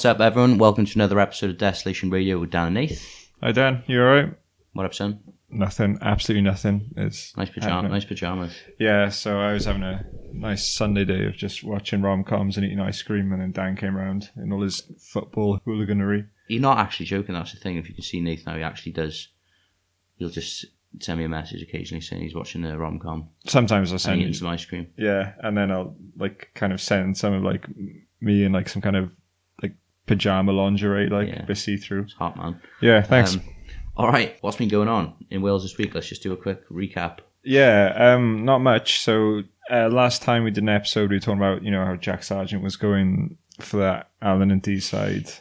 What's up, everyone? Welcome to another episode of Desolation Radio with Dan and Nath. Hi Dan, you alright? What up, son? Nothing, absolutely nothing. It's Nice pajama, happening. nice pajamas. Yeah, so I was having a nice Sunday day of just watching rom coms and eating ice cream, and then Dan came around in all his football hooliganery. You're not actually joking. That's the thing. If you can see Nath now, he actually does. He'll just send me a message occasionally saying he's watching a rom com Sometimes I'll and send eating you, some ice cream. yeah, and then I'll like kind of send some of like me and like some kind of pajama lingerie, like Yeah. a bit see through. It's hot, man. Yeah, thanks. Um, all right, what's been going on in Wales this week? Let's just do a quick recap. Yeah, um, not much. So uh, last time we did an episode, we were talking about you know how Jack Sargeant was going for that Alyn and Deeside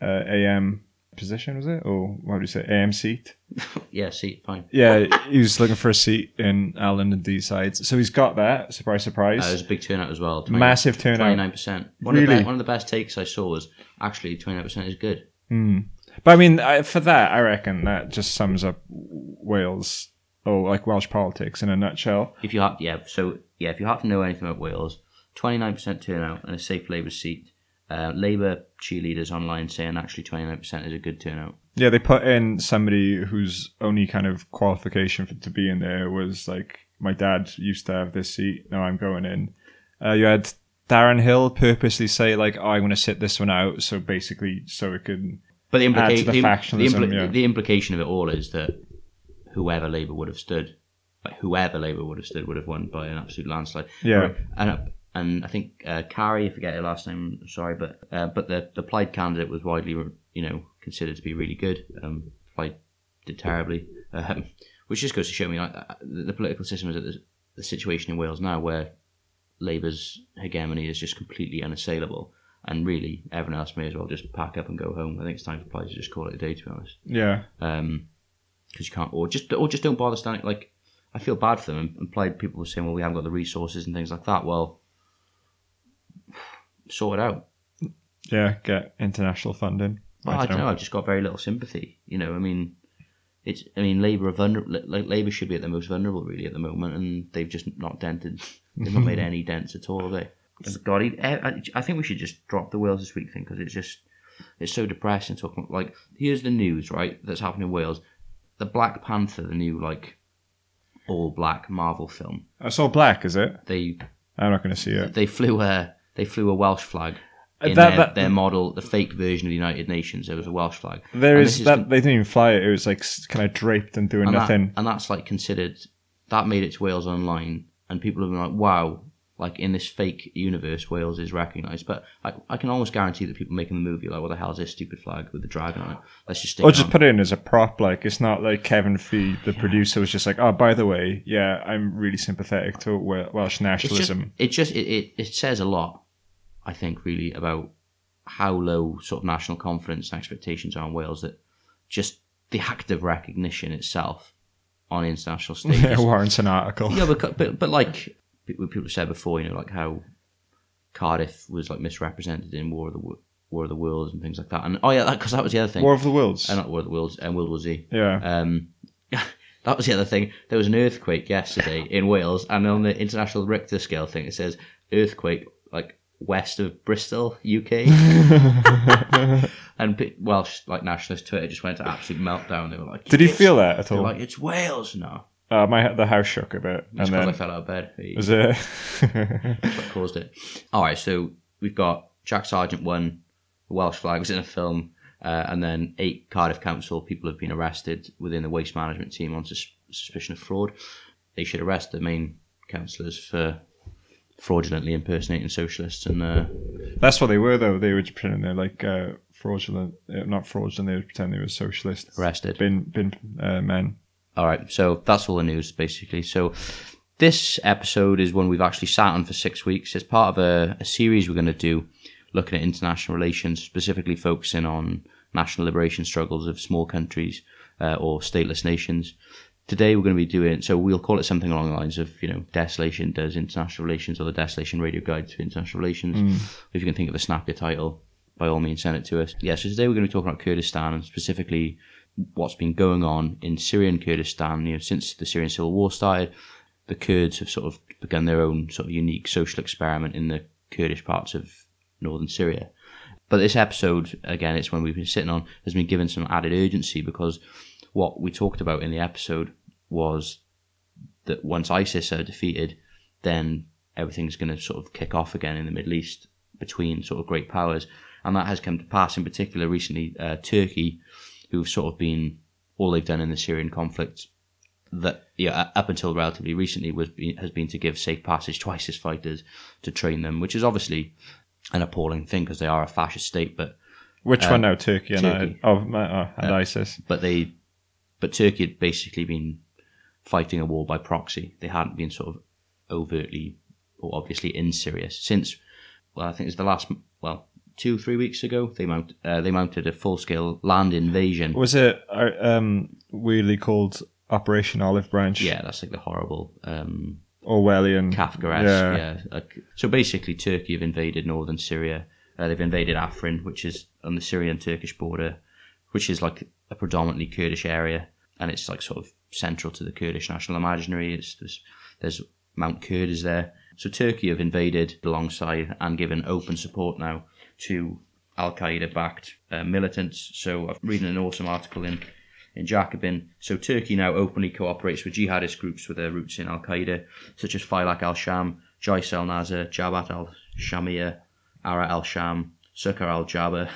uh, AM position, was it, or what would you say, AM seat? Yeah, seat, fine. Yeah, he was looking for a seat in Alyn and Deesides, so he's got that. Surprise, Uh, surprise! there's a big turnout as well. 20 Massive turnout. 29%. One, of the Really? one of the best takes I saw was actually 29% is good. But I mean, I, for that, I reckon that just sums up Wales or like Welsh politics in a nutshell. If you have, yeah, so yeah, if you have to know anything about Wales, 29% turnout and a safe Labour seat. Uh, Labour cheerleaders online saying actually 29% is a good turnout. Yeah, they put in somebody whose only kind of qualification for, to be in there was like, my dad used to have this seat, now I'm going in. Uh, you had Darren Hill purposely say, like, oh, I'm going to sit this one out, so basically, so it can. But the, Add implica- to the the, im- factionalism, the, impli- yeah. the implication of it all is that whoever Labour would have stood, like whoever Labour would have stood, would have won by an absolute landslide. Yeah. And and I think uh, Carrie, I forget her last name, sorry, but uh, but the the Plaid candidate was widely you know considered to be really good. Um, Plaid did terribly, um, which just goes to show me like uh, the, the political system is at the, the situation in Wales now where Labour's hegemony is just completely unassailable. And really, everyone else may as well just pack up and go home. I think it's time for Plaid to just call it a day, to be honest Yeah. um because you can't or just or just don't bother standing like I feel bad for them and, and played people were saying well we haven't got the resources and things like that well sort it out Yeah, get international funding. well, I, don't know. I've just got very little sympathy you know I mean it's I mean Labour are vulnerable like Labour should be at the most vulnerable really at the moment and they've just not dented they've not made any dents at all have they God eh, I, I think we should just drop the Wales this week thing because it's just it's so depressing talking like here's the news right that's happening in Wales the Black Panther the new like all black Marvel film I saw black, is it? they I'm not going to see it. they flew a they flew a Welsh flag in That- their, that- their model the fake version of the United Nations there was a Welsh flag There is is that they didn't even fly it. It was like kind of draped and doing and, nothing. That, and that's like considered that made it to Wales online, and people have been like, "Wow!" Like in this fake universe, Wales is recognised. But I, I can almost guarantee that people making the movie are like, "What the hell is this stupid flag with the dragon on it? Let's just stick Or just on." put it in as a prop. Like it's not like Kevin Feige, the producer, was just like, "Oh, by the way, yeah, I'm really sympathetic to Wel- Welsh It's just, nationalism." it just it, it, it says a lot, I think, really about how low sort of national confidence and expectations are in Wales. That just the act of recognition itself on international stages yeah, warrants an article. yeah, but, but but like people said before, you know, like how Cardiff was like misrepresented in War of the War of the Worlds and things like that. And oh yeah, because that, was the other thing. War of the Worlds. uh, not War of the Worlds, and World War Z. yeah, Um, that was the other thing. There was an earthquake yesterday in Wales, and on the international Richter scale thing, it says earthquake like west of Bristol, UK. and Welsh like nationalist Twitter just went to absolute meltdown. They were like, Did he feel that at all? like, "It's Wales now." uh, my the house shook a bit, That's and because I fell out of bed. was it? That's what caused it. All right, so we've got Jack Sargeant won, the Welsh flag was in a film, uh, and then eight Cardiff Council people have been arrested within the waste management team on sus- suspicion of fraud. They should arrest the main councillors for fraudulently impersonating socialists and uh, That's what they were, though. They were pretending they're like uh, fraudulent, uh, not fraudulent. They were pretending they were socialists arrested. Bin bin uh, men. All right, so that's all the news basically. So this episode is one we've actually sat on for six weeks. It's part of a, a series we're going to do looking at international relations, specifically focusing on national liberation struggles of small countries uh, or stateless nations. Today we're going to be doing so we'll call it something along the lines of you know Desolation does international relations or the Desolation Radio Guide to International Relations. Mm. If you can think of a snappier title, by all means send it to us. Yeah, so today we're going to be talking about Kurdistan and specifically what's been going on in Syrian Kurdistan. You know, since the Syrian civil war started, the Kurds have sort of begun their own sort of unique social experiment in the Kurdish parts of northern Syria. But this episode, again, it's when we've been sitting on, has been given some added urgency because what we talked about in the episode was that once ISIS are defeated, then everything's going to sort of kick off again in the Middle East between sort of great powers. And that has come to pass, in particular, recently, uh, Turkey, who've sort of been all they've done in the Syrian conflict that yeah, up until relatively recently was has been to give safe passage to ISIS fighters to train them, which is obviously an appalling thing because they are a fascist state. But Which one uh, now? Turkey and uh, Turkey. I, oh, oh, and uh, ISIS. but they but Turkey had basically been fighting a war by proxy. They hadn't been sort of overtly or obviously in Syria since well, I think it was the last well two three weeks ago they mount uh, they mounted a full scale land invasion. Was it uh, um, weirdly called Operation Olive Branch? Yeah, that's like the horrible um, Orwellian. Kafka-esque. Yeah. Yeah. Like, so basically, Turkey have invaded northern Syria. Uh, they've invaded Afrin, which is on the Syrian-Turkish border, which is like a predominantly Kurdish area, and it's like sort of central to the Kurdish national imaginary. It's there's, there's Mount Kurd is there. So Turkey have invaded alongside and given open support now to Al Qaeda backed uh, militants. So I'm reading an awesome article in in Jacobin. So Turkey now openly cooperates with jihadist groups with their roots in Al Qaeda, such as Failak al Sham, Jais Nasser, Jabhat al Shamia, Ahrar al Sham, Sukkar al Jabba,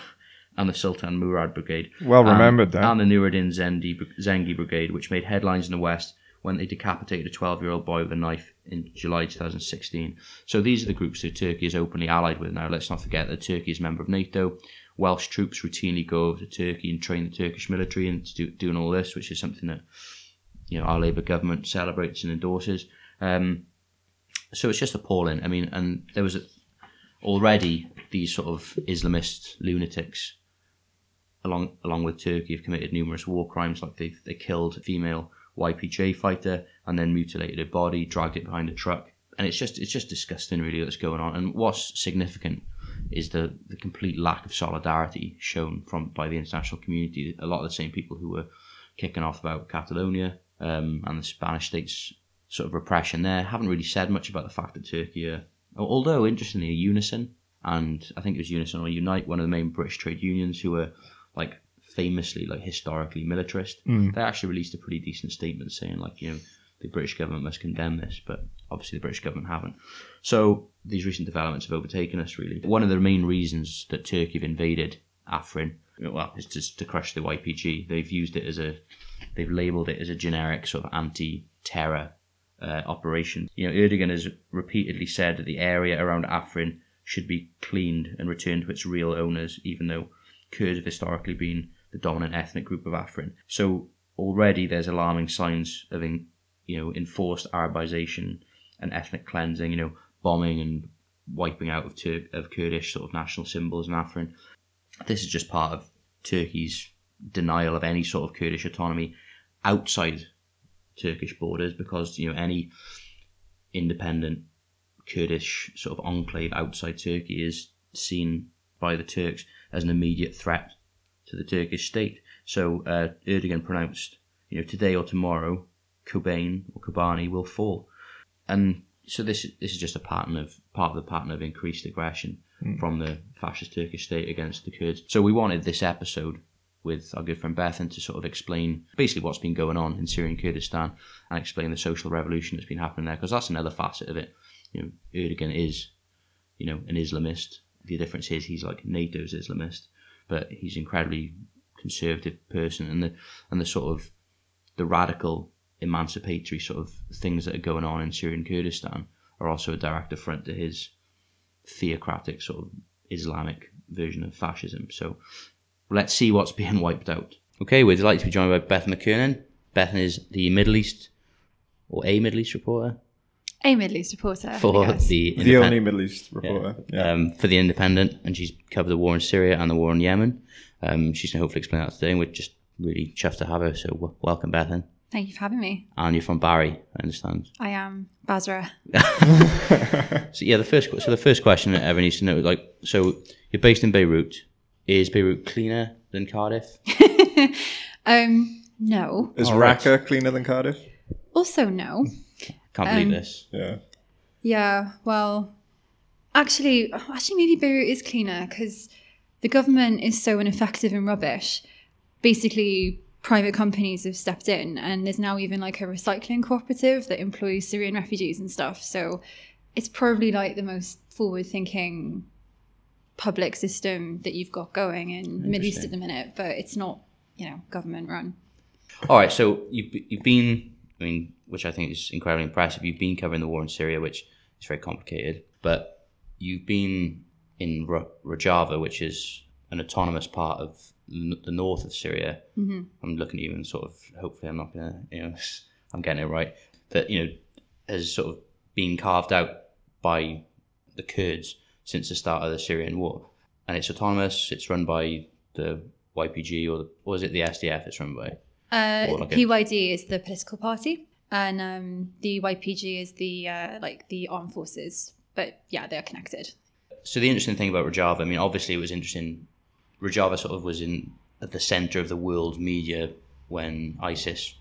and the Sultan Murad Brigade. Well And- remembered then. And the Nuruddin Zendi, Zengi Brigade, which made headlines in the West when they decapitated a 12 year old boy with a knife in July 2016. So these are the groups that Turkey is openly allied with now. Let's not forget that Turkey is a member of NATO. Welsh troops routinely go over to Turkey and train the Turkish military and do, doing all this, which is something that you know our Labour government celebrates and endorses. Um, so it's just appalling. I mean, and there was a, already these sort of Islamist lunatics along along with Turkey have committed numerous war crimes, like they they killed a female YPJ fighter and then mutilated her body, dragged it behind a truck, and it's just it's just disgusting, really, what's going on. And what's significant is the the complete lack of solidarity shown from by the international community. A lot of the same people who were kicking off about Catalonia um, and the Spanish state's sort of repression there haven't really said much about the fact that Turkey are, although interestingly, Unison and I think it was Unison or Unite, one of the main British trade unions who were like famously like historically militarist. They actually released a pretty decent statement saying like you know the British government must condemn this, but obviously the British government haven't. So these recent developments have overtaken us really. One of the main reasons that Turkey have invaded Afrin, well, is just to crush the YPG. They've used it as a, they've labelled it as a generic sort of anti-terror uh, operation. You know, Erdogan has repeatedly said that the area around Afrin should be cleaned and returned to its real owners, even though Kurds have historically been the dominant ethnic group of Afrin. So already there's alarming signs of, in, you know, enforced Arabization and ethnic cleansing. You know, bombing and wiping out of Tur- of Kurdish sort of national symbols in Afrin. This is just part of Turkey's denial of any sort of Kurdish autonomy outside Turkish borders because you know any independent Kurdish sort of enclave outside Turkey is seen by the Turks as an immediate threat to the Turkish state. So uh, Erdogan pronounced, you know, today or tomorrow, Kobane or Kobani will fall, and so this this is just a pattern of part of the pattern of increased aggression from the fascist Turkish state against the Kurds. So we wanted this episode with our good friend Bethan to sort of explain basically what's been going on in Syrian Kurdistan and explain the social revolution that's been happening there because that's another facet of it. You know, Erdogan is, you know, an Islamist. The difference is he's like NATO's Islamist, but he's an incredibly conservative person, and the and the sort of the radical emancipatory sort of things that are going on in Syrian Kurdistan are also a direct affront to his theocratic sort of Islamic version of fascism. So let's see what's being wiped out. Okay, we're delighted to be joined by Beth McKernan. Beth is the Middle East or a Middle East reporter A Middle East reporter. for the The only Middle East reporter. Yeah. um, for the Independent, and she's covered the war in Syria and the war in Yemen. Um, she's going to hopefully explain that today, and we're just really chuffed to have her. So w- welcome, Bethan. Thank you for having me. And you're from Barry, I understand. I am Basra. So yeah, the first so the first question that everyone needs to know, is like, so you're based in Beirut. Is Beirut cleaner than Cardiff? Um, no. Is All right. Raqqa cleaner than Cardiff? Also, no. Can't believe Um, this. Yeah. Yeah, well, actually, actually, maybe Beirut is cleaner because the government is so ineffective and rubbish. Basically, private companies have stepped in, and there's now even like a recycling cooperative that employs Syrian refugees and stuff. So it's probably like the most forward thinking public system that you've got going in the Middle East at the minute, but it's not, you know, government run. All right, so you've you've been, I mean, which I think is incredibly impressive. You've been covering the war in Syria, which is very complicated, but you've been in Ra- Rojava, which is an autonomous part of n- the north of Syria. Mm-hmm. I'm looking at you and sort of hopefully I'm not gonna, you know, I'm getting it right. That you know has sort of been carved out by the Kurds since the start of the Syrian war, and it's autonomous. It's run by the YPG or the, or is it the SDF? It's run by. Uh, like a- PYD is the political party, and um, the YPG is the uh, like the armed forces. But yeah, they're connected. so the interesting thing about Rojava, I mean, obviously it was interesting. Rojava sort of was in at the center of the world media when ISIS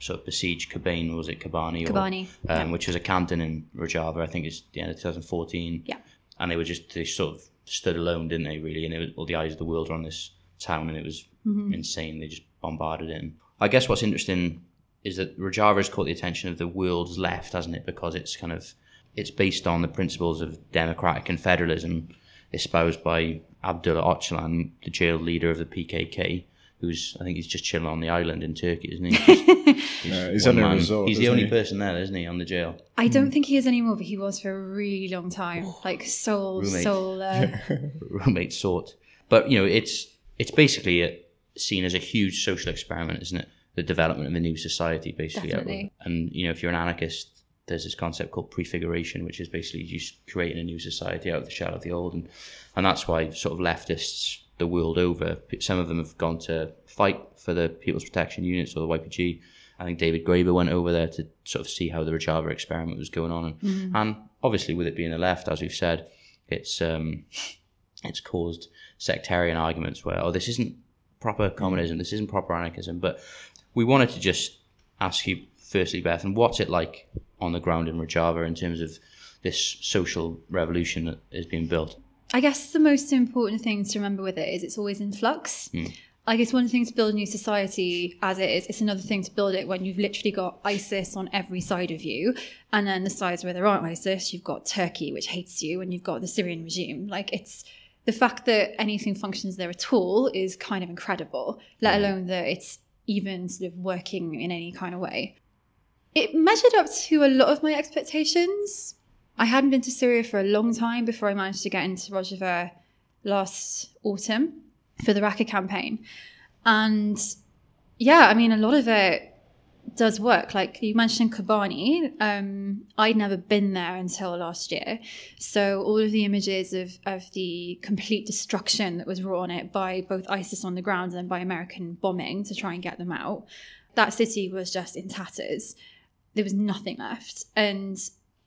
sort of besieged Kobane, was it Kobani? Or, Kobani, um, which was a canton in Rojava. I think it's the end of 2014. Yeah. And they were just they sort of stood alone, didn't they? Really, and was, all the eyes of the world were on this town, and it was insane. They just bombarded it. And I guess what's interesting is that Rojava has caught the attention of the world's left, hasn't it? Because it's kind of it's based on the principles of democratic confederalism espoused by Abdullah Öcalan, the jailed leader of the PKK, who's I think he's just chilling on the island in Turkey, isn't he? Uh, he's One under man. resort. He's the only he? person there, isn't he, on the jail? I don't think he is anymore, but he was for a really long time. Like soul, Roommate. soul. Uh, roommate sort. But you know, it's it's basically a, seen as a huge social experiment, isn't it? The development of a new society, basically. Definitely. And you know, if you're an anarchist, there's this concept called prefiguration, which is basically just creating a new society out of the shell of the old, and and that's why sort of leftists the world over, some of them have gone to fight for the People's Protection Units or the YPG. I think David Graeber went over there to sort of see how the Rojava experiment was going on, and, and obviously with it being the left, as we've said, it's um, it's caused sectarian arguments where, oh, this isn't proper communism, this isn't proper anarchism. But we wanted to just ask you, firstly, Beth, and what's it like on the ground in Rojava in terms of this social revolution that is being built? I guess the most important thing to remember with it is it's always in flux. Hmm. I guess one thing to build a new society as it is. It's another thing to build it when you've literally got ISIS on every side of you, and then the sides where there aren't ISIS, you've got Turkey which hates you, and you've got the Syrian regime. Like it's the fact that anything functions there at all is kind of incredible. Let hmm. alone that it's even sort of working in any kind of way. It measured up to a lot of my expectations. I hadn't been to Syria for a long time before I managed to get into Rojava last autumn for the Raqqa campaign. And yeah, I mean, a lot of it does work. Like you mentioned Kobani, um, I'd never been there until last year. So all of the images of, of the complete destruction that was wrought on it by both ISIS on the ground and by American bombing to try and get them out, that city was just in tatters. There was nothing left. And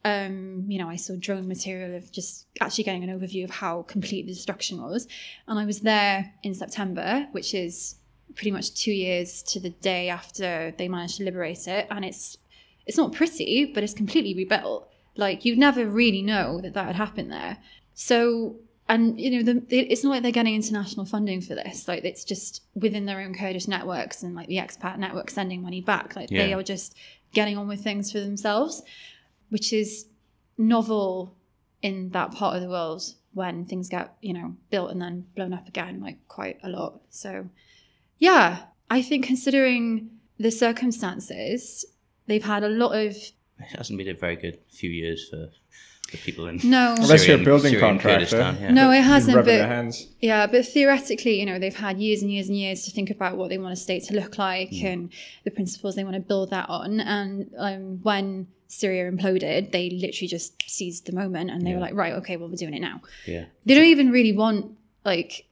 um, you know, I saw drone material of just actually getting an overview of how complete the destruction was. And I was there in September, which is pretty much two years to the day after they managed to liberate it. And it's it's not pretty, but it's completely rebuilt. Like you'd never really know that that had happened there. So and you know, the, it's not like they're getting international funding for this. Like it's just within their own Kurdish networks and like the expat network sending money back. Like they are just getting on with things for themselves which is novel in that part of the world when things get you know built and then blown up again like quite a lot so yeah i think considering the circumstances they've had a lot of It hasn't been a very good few years for the people in no Unless you're a building Syrian contractor. Yeah. no it hasn't rub it in but their hands. Yeah, but theoretically, you know, they've had years and years and years to think about what they want a state to look like and the principles they want to build that on. And um, when Syria imploded, they literally just seized the moment and they were like, right, okay, well, we're doing it now. Yeah. They don't even really want, like,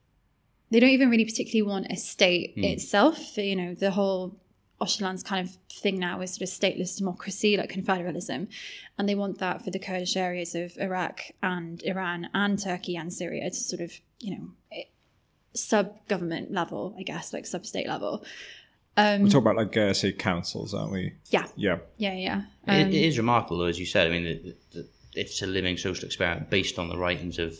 they don't even really particularly want a state hmm. itself. You know, the whole Öcalan's kind of thing now is sort of stateless democracy, like confederalism. And they want that for the Kurdish areas of Iraq and Iran and Turkey and Syria to sort of, you know, eh, sub government level, I guess, like sub state level. Um, we talk about like uh, say councils, aren't we? Yeah. Yeah. Yeah, yeah. It, it um, is remarkable, though, as you said. I mean, the, the, it's a living social experiment based on the writings of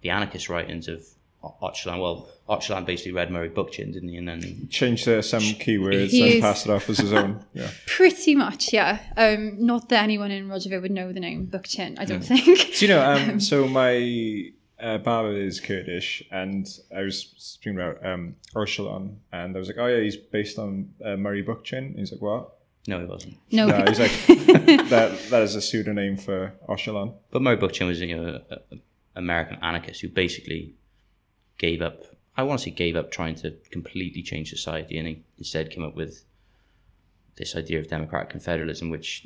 the anarchist writings of O- Well, Öcalan basically read Murray Bookchin, didn't he? And then Changed uh, some keywords He and passed it off as his own. Yeah. Pretty much, yeah. Um, not that anyone in Rojava would know the name Bookchin, I don't think. Do you know? Um, so my uh, barber is Kurdish, and I was speaking about um, and I was like, "Oh yeah, he's based on uh, Murray Bookchin." He's like, "What?" no, he wasn't. No, No, he's like, "That that is a pseudonym for Öcalan." But Murray Bookchin was you know, a, a American anarchist who basically gave up. I want to say gave up trying to completely change society, and he instead came up with this idea of democratic confederalism, which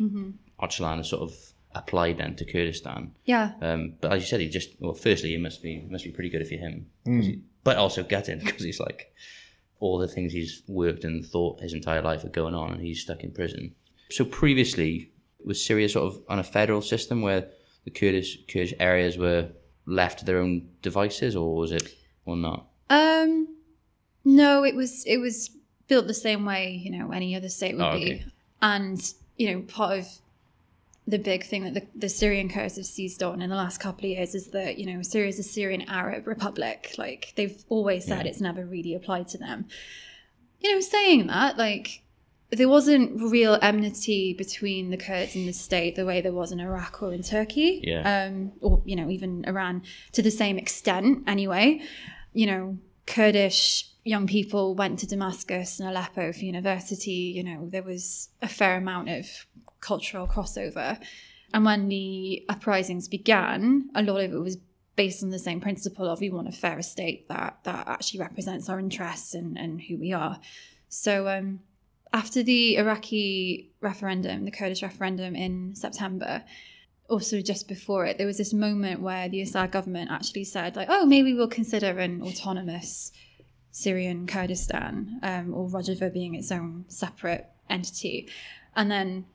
Öcalan has sort of applied then to Kurdistan. yeah. Um, but as you said, he just well, firstly, it must be it must be pretty good if you're him, 'Cause he- but also gutting because he's like all the things he's worked and thought his entire life are going on, and he's stuck in prison. So previously, was Syria sort of on a federal system where the Kurdish Kurdish areas were left to their own devices, or was it or not? Um, no, it was it was built the same way you know any other state would Oh, be, and you know part of the big thing that the, the Syrian Kurds have seized on in the last couple of years is that you know Syria is a Syrian Arab republic. Like they've always said, it's never really applied to them. You know, saying that, like there wasn't real enmity between the Kurds and the state the way there was in Iraq or in Turkey, Yeah. um, or you know even Iran to the same extent. Anyway, you know Kurdish young people went to Damascus and Aleppo for university. You know there was a fair amount of cultural crossover, and when the uprisings began, a lot of it was based on the same principle of we want a fairer state that that actually represents our interests and, and who we are. So um, after the Iraqi referendum, the Kurdish referendum in September, also just before it, there was this moment where the Assad government actually said, like, oh, maybe we'll consider an autonomous Syrian Kurdistan, um, or Rojava being its own separate entity. And then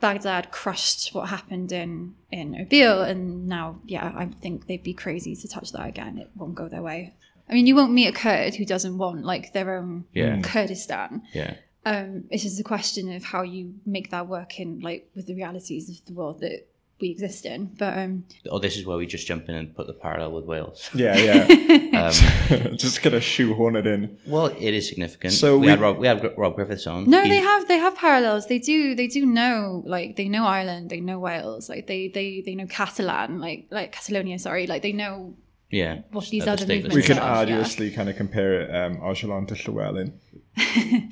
Baghdad crushed what happened in, in Erbil, and now, yeah, I think they'd be crazy to touch that again. It won't go their way. I mean, you won't meet a Kurd who doesn't want like their own Yeah. Kurdistan. Yeah, Um, it's just a question of how you make that work in like with the realities of the world that we exist in. But um, oh, this is where we just jump in and put the parallel with Wales. Yeah, yeah. Um, Just gonna shoehorn it in. well, it is significant. So we, we- had Rob, we had Rob Griffiths on. no, He- they have they have parallels. They do they do know like they know Ireland, they know Wales, like they they they know Catalan, like like Catalonia. Sorry, like they know yeah what these at the other movements We listed. can Yeah. arduously kind of compare it, um, Öcalan to Llewellyn.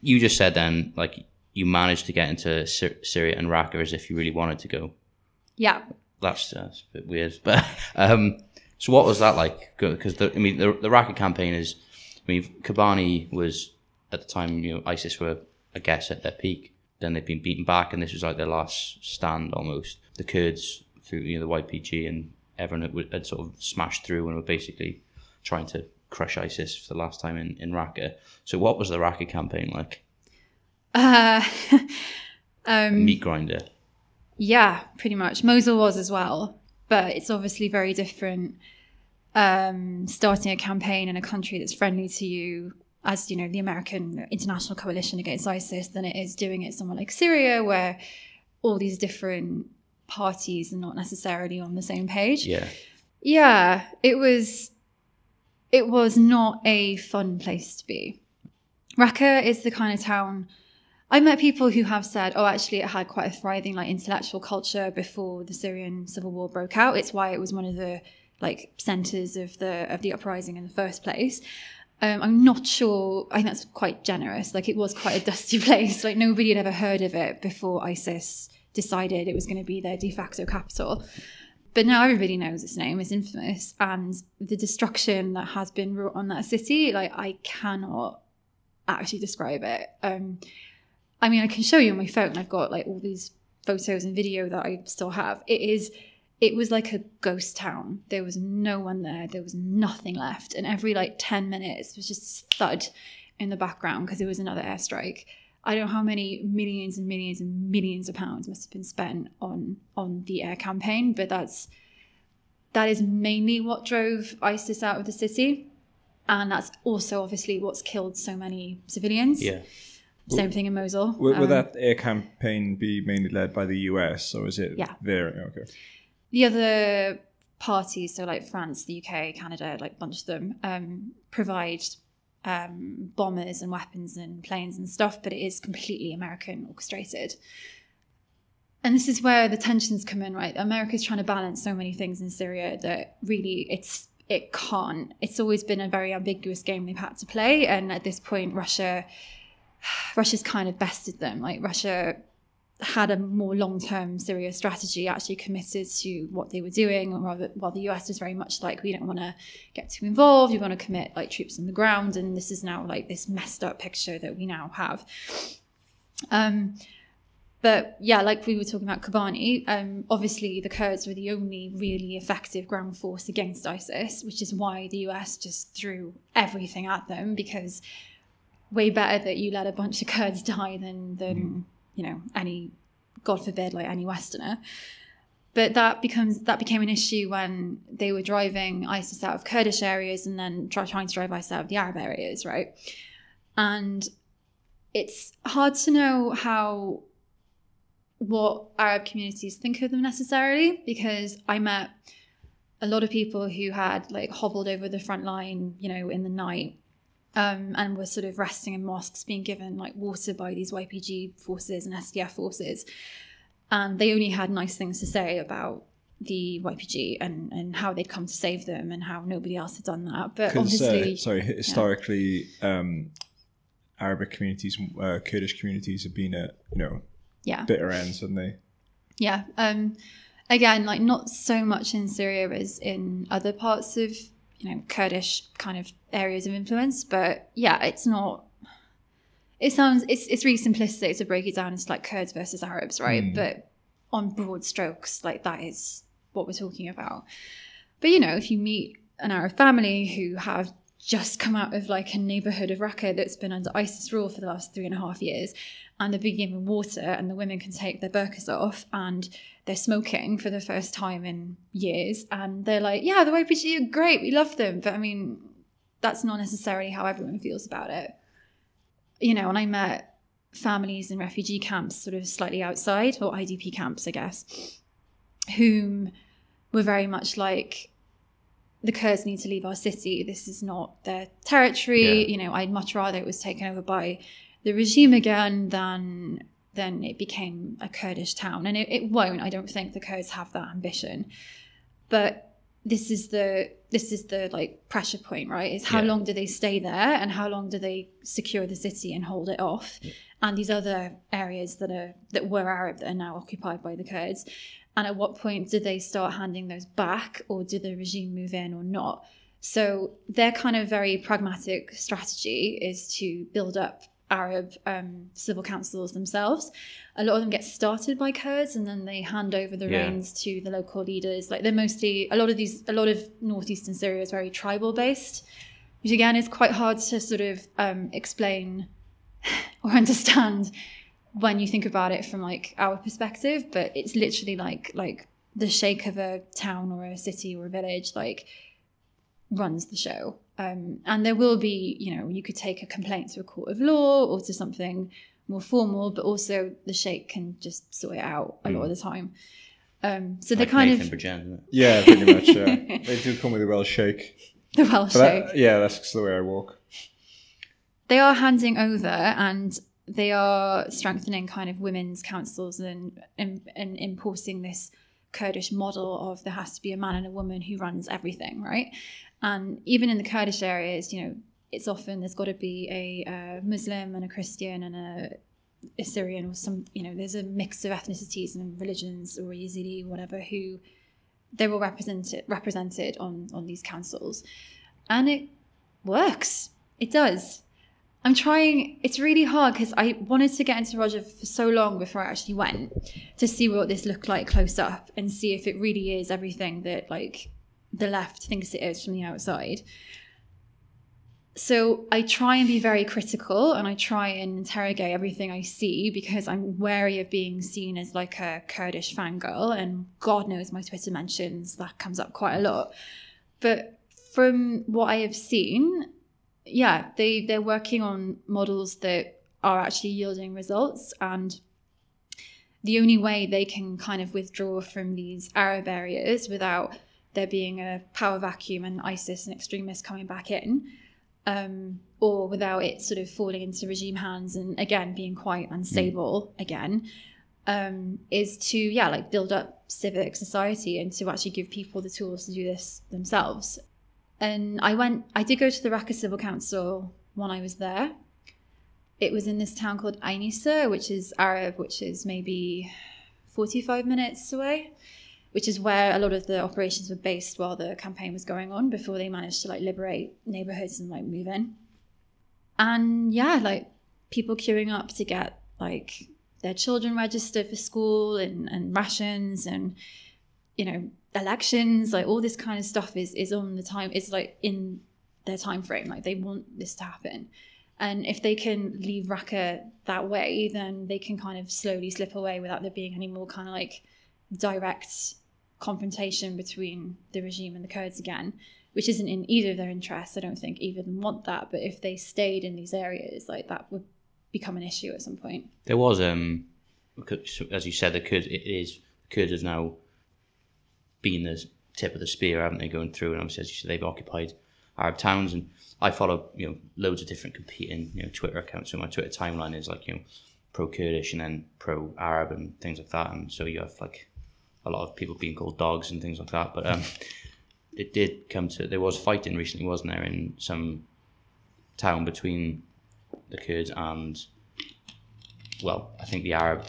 you just said then like you managed to get into Sy- Syria and Raqqa as if you really wanted to go. yeah. That's, uh, that's a bit weird, but um, so what was that like? Because I mean, the the Raqqa campaign is, I mean, Kobani was at the time you know ISIS were I guess at their peak. Then they've been beaten back, and this was like their last stand almost. The Kurds through you know the YPG and everyone had, had sort of smashed through and were basically trying to crush ISIS for the last time in in Raqqa. So what was the Raqqa campaign like? Uh, um, Meat grinder. Yeah, pretty much. Mosul was as well, but it's obviously very different um, starting a campaign in a country that's friendly to you, as you know, the American International Coalition Against ISIS, than it is doing it somewhere like Syria, where all these different parties are not necessarily on the same page. Yeah. Yeah, it was it was not a fun place to be. Raqqa is the kind of town I met people who have said, "Oh, actually, it had quite a thriving like intellectual culture before the Syrian civil war broke out. It's why it was one of the like centers of the of the uprising in the first place." Um, I'm not sure. I think that's quite generous. Like it was quite a dusty place. Like nobody had ever heard of it before ISIS decided it was going to be their de facto capital. But now everybody knows its name. It's infamous, and the destruction that has been wrought on that city, like I cannot actually describe it. Um, I mean, I can show you on my phone. I've got like all these photos and video that I still have. It is, it was like a ghost town. There was no one there. There was nothing left. And every like 10 minutes was just thud in the background because it was another airstrike. I don't know how many millions and millions and millions of pounds must have been spent on on the air campaign, but that's that is mainly what drove ISIS out of the city. And that's also obviously what's killed so many civilians. Yeah. Same thing in Mosul. Will, will Um, that air campaign be mainly led by the US, or is it Yeah. there? Okay. the other parties, so like France, the UK, Canada, like a bunch of them, um, provide um, bombers and weapons and planes and stuff, but it is completely American orchestrated. And this is where the tensions come in, right? America's trying to balance so many things in Syria that really it's it can't. It's always been a very ambiguous game they've had to play, and at this point, Russia, Russia's kind of bested them. Like Russia had a more long-term Syria strategy, actually committed to what they were doing, rather while the US was very much like, we don't want to get too involved, we want to commit like troops on the ground, and this is now like this messed up picture that we now have. Um, but yeah, like we were talking about Kobani, um, obviously the Kurds were the only really effective ground force against ISIS, which is why the US just threw everything at them because way better that you let a bunch of Kurds die than than mm. You know any, God forbid, like any Westerner. But that becomes that became an issue when they were driving ISIS out of Kurdish areas and then try, trying to drive ISIS out of the Arab areas, right? And it's hard to know how what Arab communities think of them necessarily because I met a lot of people who had like hobbled over the front line, you know, in the night um, and were sort of resting in mosques, being given like water by these YPG forces and SDF forces. And they only had nice things to say about the YPG and, and how they'd come to save them and how nobody else had done that. But obviously, uh, sorry, historically, yeah. um, Arabic communities, uh, Kurdish communities have been at you know yeah bitter ends, haven't they? Yeah. Um, again, like not so much in Syria as in other parts of you know Kurdish kind of areas of influence, but yeah, it's not. It sounds it's it's really simplistic to break it down into like Kurds versus Arabs, right? Mm. But on broad strokes, like that is what we're talking about. But you know, if you meet an Arab family who have just come out of like a neighborhood of Raqqa that's been under ISIS rule for the last three and a half years, and they're being given water, and the women can take their burqas off, and they're smoking for the first time in years, and they're like, "Yeah, the YPG are great, we love them," but I mean, that's not necessarily how everyone feels about it. You know, and I met families in refugee camps, sort of slightly outside, or IDP camps, I guess, whom were very much like the Kurds need to leave our city. This is not their territory. Yeah. You know, I'd much rather it was taken over by the regime again than then it became a Kurdish town. And it, it won't. I don't think the Kurds have that ambition. But this is the this is the like pressure point, right? Is how yeah. long do they stay there and how long do they secure the city and hold it off? Yeah. And these other areas that are that were Arab that are now occupied by the Kurds. And at what point do they start handing those back or do the regime move in or not? So their kind of very pragmatic strategy is to build up Arab um, civil councils themselves. A lot of them get started by Kurds and then they hand over the yeah. reins to the local leaders. Like they're mostly a lot of these, a lot of northeastern Syria is very tribal based, which again is quite hard to sort of um, explain or understand when you think about it from like our perspective but it's literally like like the sheikh of a town or a city or a village like runs the show. Um, and there will be you know you could take a complaint to a court of law or to something more formal but also the sheikh can just sort it out a mm. lot of the time. Um, so like they're kind Nathan of yeah pretty much yeah. They do come with a Welsh shake. the Welsh sheikh yeah that's the way I walk. They are handing over and they are strengthening kind of women's councils and, and, and enforcing this Kurdish model of there has to be a man and a woman who runs everything, right? And even in the Kurdish areas, you know, it's often there's got to be a, a Muslim and a Christian and a Assyrian or some, you know, there's a mix of ethnicities and religions or Yazidi, whatever, who they're all represented represented on on these councils, and it works. It does. I'm trying, it's really hard because I wanted to get into Rojava for so long before I actually went to see what this looked like close up and see if it really is everything that like the left thinks it is from the outside. So I try and be very critical and I try and interrogate everything I see because I'm wary of being seen as like a Kurdish fangirl. And God knows my Twitter mentions that comes up quite a lot. But from what I have seen, yeah, they they're working on models that are actually yielding results and the only way they can kind of withdraw from these Arab areas without there being a power vacuum and ISIS and extremists coming back in, um, or without it sort of falling into regime hands and again being quite unstable again, um, is to yeah like build up civic society and to actually give people the tools to do this themselves. And I went, I did go to the Raqqa Civil Council when I was there. It was in this town called Ain Issa, which is Arab, which is maybe 45 minutes away, which is where a lot of the operations were based while the campaign was going on before they managed to like liberate neighborhoods and like move in. And yeah, like people queuing up to get like their children registered for school and, and rations and you know elections like all this kind of stuff is is on the time it's like in their time frame like they want this to happen and if they can leave Raqqa that way then they can kind of slowly slip away without there being any more kind of like direct confrontation between the regime and the Kurds again which isn't in either of their interests I don't think either of them want that but if they stayed in these areas like that would become an issue at some point There was, um, as you said, the Kurds. It is Kurds have now been the tip of the spear, haven't they? Going through, and obviously, as you said, they've occupied Arab towns, and I follow you know loads of different competing you know Twitter accounts. So my Twitter timeline is like you know pro Kurdish and then pro Arab and things like that, and so you have like a lot of people being called dogs and things like that. But um, it did come to there was fighting recently, wasn't there, in some town between the Kurds and well, I think the Arab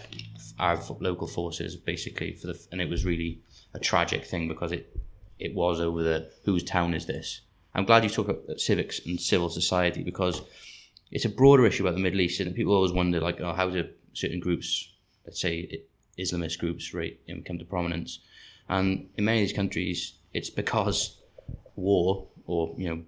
Arab local forces basically for the and it was really a tragic thing because it it was over the whose town is this. I'm glad you talk about civics and civil society because it's a broader issue about the Middle East and people always wonder like oh how do certain groups let's say Islamist groups right you know, come to prominence and in many of these countries it's because war or you know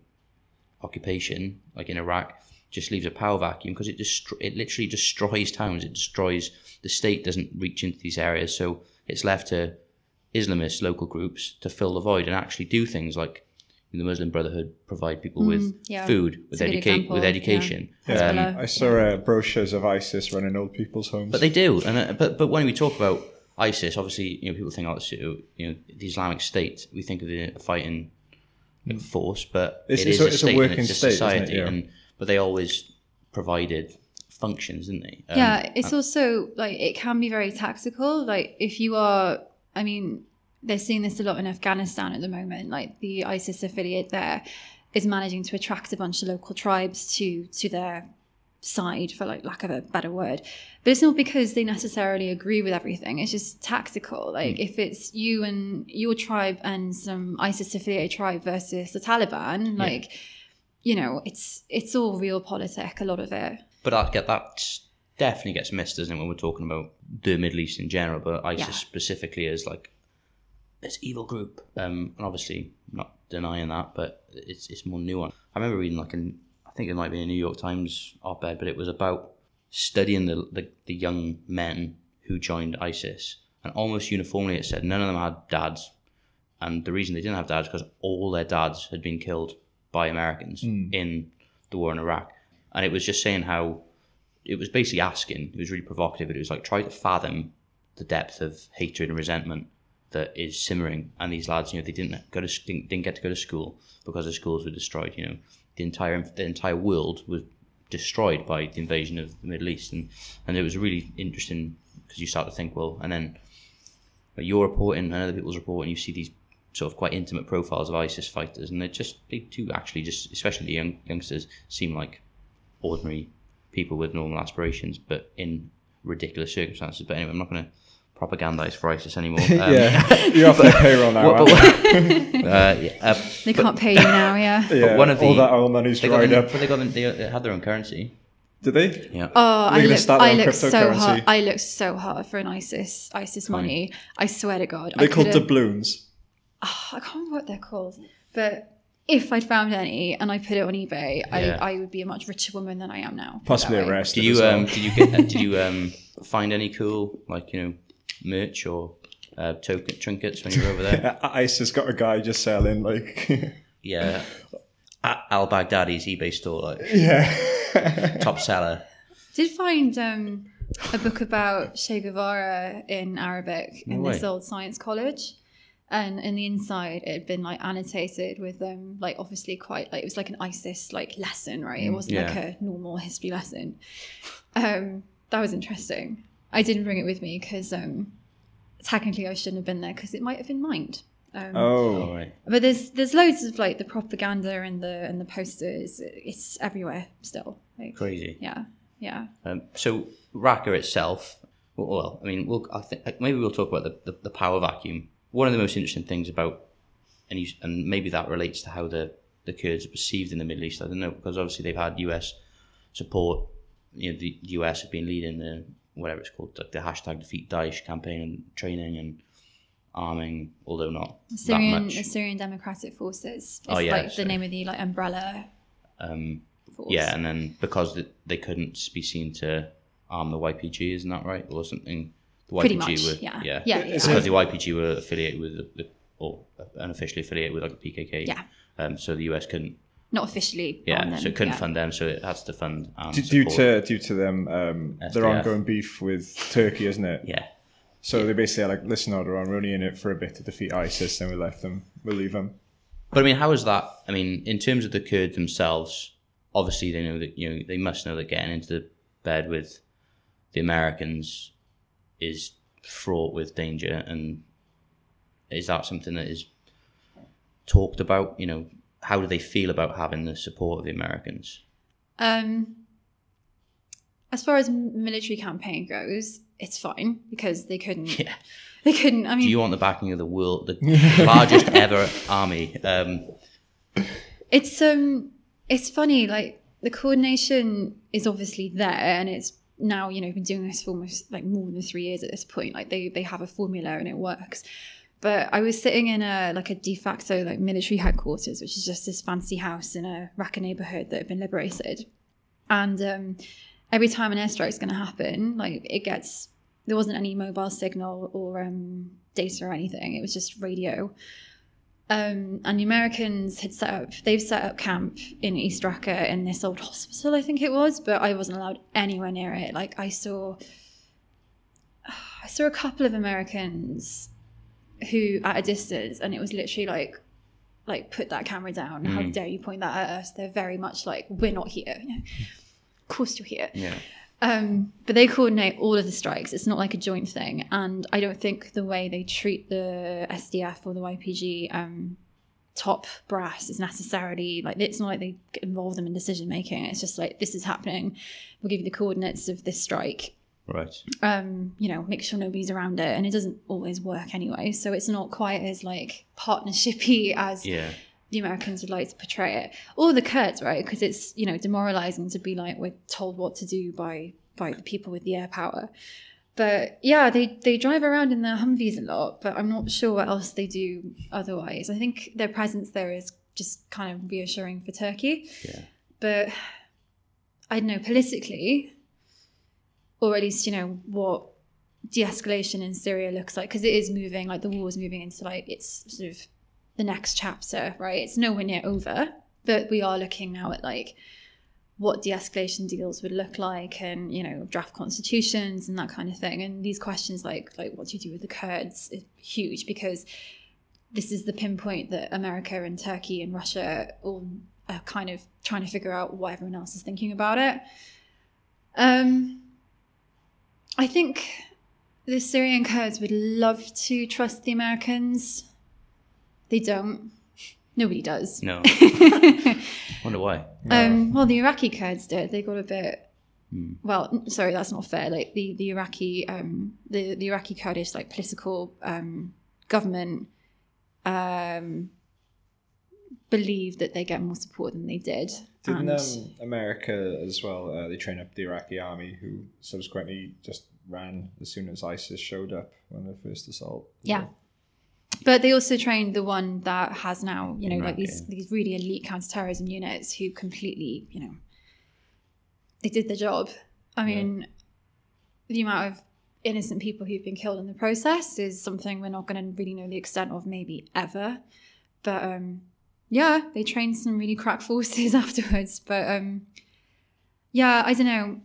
occupation like in Iraq just leaves a power vacuum because it destro- it literally destroys towns. It destroys the state doesn't reach into these areas, so it's left to Islamist local groups to fill the void and actually do things like the Muslim Brotherhood provide people with yeah. food, with It's a good educate, example, with education. Yeah. Um, Hezbollah. I saw uh, brochures of ISIS running old people's homes. But they do, and uh, but but when we talk about ISIS, obviously you know people think oh it's, uh, you know the Islamic State. We think of the fighting force, but It's- it it's a- a, it's a state working and it's a state, society, Yeah. and but they always provided functions, didn't they? Um, yeah it's also like it can be very tactical like if you are i mean they're seeing this a lot in afghanistan at the moment. Like the isis affiliate there is managing to attract a bunch of local tribes to to their side for like lack of a better word. But it's not because they necessarily agree with everything. It's just tactical. Hmm. Like if it's you and your tribe and some isis affiliated tribe versus the taliban like you know it's it's all realpolitik a lot of it. But I get that definitely gets missed, doesn't it, when we're talking about the Middle East in general, but ISIS Yeah. specifically as like this evil group. Um, and obviously not denying that, but it's it's more nuanced. I remember reading like an I think it might be a New York Times op-ed, but it was about studying the the, the young men who joined ISIS, and almost uniformly it said none of them had dads, and the reason they didn't have dads because all their dads had been killed by Americans in the war in Iraq, and it was just saying how it was basically asking. It was really provocative. It was like try to fathom the depth of hatred and resentment that is simmering. And these lads, you know, they didn't go to didn't, didn't get to go to school because the schools were destroyed. You know, the entire the entire world was destroyed by the invasion of the Middle East, and and it was really interesting because you start to think, well, and then but you're reporting and other people's reporting, you see these sort of quite intimate profiles of ISIS fighters, and they're just they do actually just, especially the young youngsters, seem like ordinary people with normal aspirations, but in ridiculous circumstances. But anyway, I'm not going to propagandize for ISIS anymore. Um, yeah, you're off their payroll now. but- uh, yeah, uh, they can't pay you now yeah yeah, one of all the- that oil money's they got, dried them- up. but they got them, they had their own currency. Did they? Yeah. Oh, I gonna look, I own look so cryptocurrency. hard. I look so hard for an ISIS ISIS money. I swear to God. They're I called could've- doubloons. I can't remember what they're called, but if I'd found any and I put it on eBay, Yeah. I, I would be a much richer woman than I am now. Possibly That way. arrested. Did as you well. um did you get did you um find any cool like you know merch or uh, token trinkets when you were over there? Uh, ISIS got a guy just selling like, Yeah. Al Baghdadi's eBay store, like yeah, top seller. Did find um, a book about Che Guevara in Arabic in No this old science college. And in the inside it had been like annotated with um like obviously quite like it was like an ISIS like lesson, right? It wasn't like a normal history lesson. Um, that was interesting. I didn't bring it with me because um, technically I shouldn't have been there because it might have been mined. Um, Oh, right. But there's there's loads of like the propaganda and the and the posters. It's everywhere still. Like, Crazy. Yeah, yeah. Um, so Raqqa itself, well, well, I mean, we'll, I think maybe we'll talk about the, the, the power vacuum. One of the most interesting things about, and you, and maybe that relates to how the, the Kurds are perceived in the Middle East. I don't know because obviously they've had U.S. support. You know, the U.S. have been leading the whatever it's called, like the hashtag Defeat Daesh campaign and training and arming, although not Syrian that much. the Syrian Democratic Forces. It's Oh, yeah, like the name of the like umbrella Um, force. yeah, and then because th- they couldn't be seen to arm the YPG, isn't that right, or something? The YPG Pretty much, were yeah. yeah, Yeah, yeah. because the YPG were affiliated with the, the or unofficially affiliated with like the PKK. Yeah. Um, so the US couldn't. Not officially. Yeah. on them, so it couldn't yeah. fund them. So it has to fund. And D- due to due to them um, their ongoing beef with Turkey, isn't it? Yeah. So they basically are like, listen, Erdogan, we're only in it for a bit to defeat ISIS, and we left them. We'll leave them. But I mean, how is that? I mean, in terms of the Kurds themselves, obviously they know that you know they must know that getting into the bed with the Americans is fraught with danger, and is that something that is talked about? You know, how do they feel about having the support of the Americans? Um, as far as military campaign goes, it's fine because they couldn't. Yeah. They couldn't. I mean Do you want the backing of the world, the largest ever army? Um, it's um, it's funny. Like the coordination is obviously there, and it's now you know been doing this for almost like more than three years at this point. Like they they have a formula and it works. But I was sitting in a like a de facto like military headquarters, which is just this fancy house in a Raqqa neighborhood that had been liberated. And um, every time an airstrike is going to happen, like it gets there wasn't any mobile signal or um, data or anything. It was just radio. Um, and the Americans had set up, they've set up camp in East Raqqa in this old hospital, I think it was, but I wasn't allowed anywhere near it. Like I saw, I saw a couple of Americans who at a distance, and it was literally like, like put that camera down. How dare you point that at us? They're very much like we're not here. of course you're here. yeah. Um, but they coordinate all of the strikes. It's not like a joint thing. And I don't think the way they treat the SDF or the YPG um, top brass is necessarily like it's not like they involve them in decision making. It's just like this is happening. We'll give you the coordinates of this strike. Right. Um, you know, make sure nobody's around it, and it doesn't always work anyway. So it's not quite as like partnershipy as Yeah. The Americans would like to portray it, or the Kurds, right? Because it's you know demoralizing to be like we're told what to do by by the people with the air power. But yeah, they they drive around in their Humvees a lot, but I'm not sure what else they do otherwise. I think their presence there is just kind of reassuring for Turkey. Yeah. But I don't know politically, or at least you know what de-escalation in Syria looks like because it is moving like the war is moving into like it's sort of the next chapter right? It's nowhere near over but we are looking now at like what de-escalation deals would look like and you know draft constitutions and that kind of thing. And these questions like like what do you do with the kurds is huge because this is the pinpoint that america and turkey and russia all are kind of trying to figure out what everyone else is thinking about it. Um i think the syrian kurds would love to trust the americans they don't nobody does No. Wonder why. um, well, the Iraqi Kurds did. They got a bit. Well, sorry, that's not fair. Like the the Iraqi um, the the Iraqi Kurdish like political um, government um, believe that they get more support than they did. Didn't And- um, America as well? Uh, they train up the Iraqi army, who subsequently just ran as soon as ISIS showed up when the first assault. Yeah. But they also trained the one that has now, you know, In like these yeah. these really elite counterterrorism units who completely, you know, they did their job. I mean, the amount of innocent people who've been killed in the process is something we're not going to really know the extent of, maybe ever. But um, yeah, they trained some really crack forces afterwards. But um, yeah, I don't know.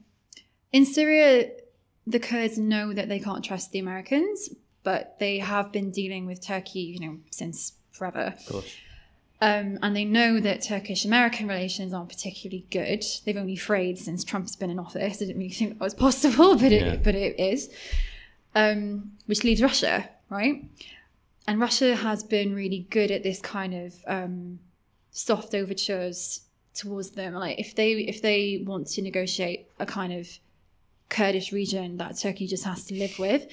In Syria, the Kurds know that they can't trust the Americans, but they have been dealing with Turkey, you know, since forever. Of course. Um, and they know that Turkish American relations aren't particularly good. They've only frayed since Trump's been in office. I didn't really think that was possible, but it, Yeah. but it is. Um, which leaves Russia, right? And Russia has been really good at this kind of um, soft overtures towards them. Like if they if they want to negotiate a kind of Kurdish region that Turkey just has to live with,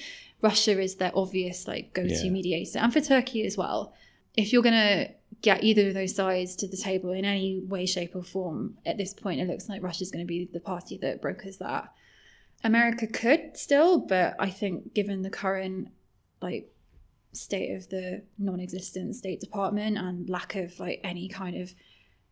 Russia is their obvious like go-to Yeah. mediator, and for Turkey as well. If you're gonna get either of those sides to the table in any way, shape, or form, at this point, it looks like Russia's going to be the party that brokers that. America could still, but I think given the current like state of the non-existent State Department and lack of like any kind of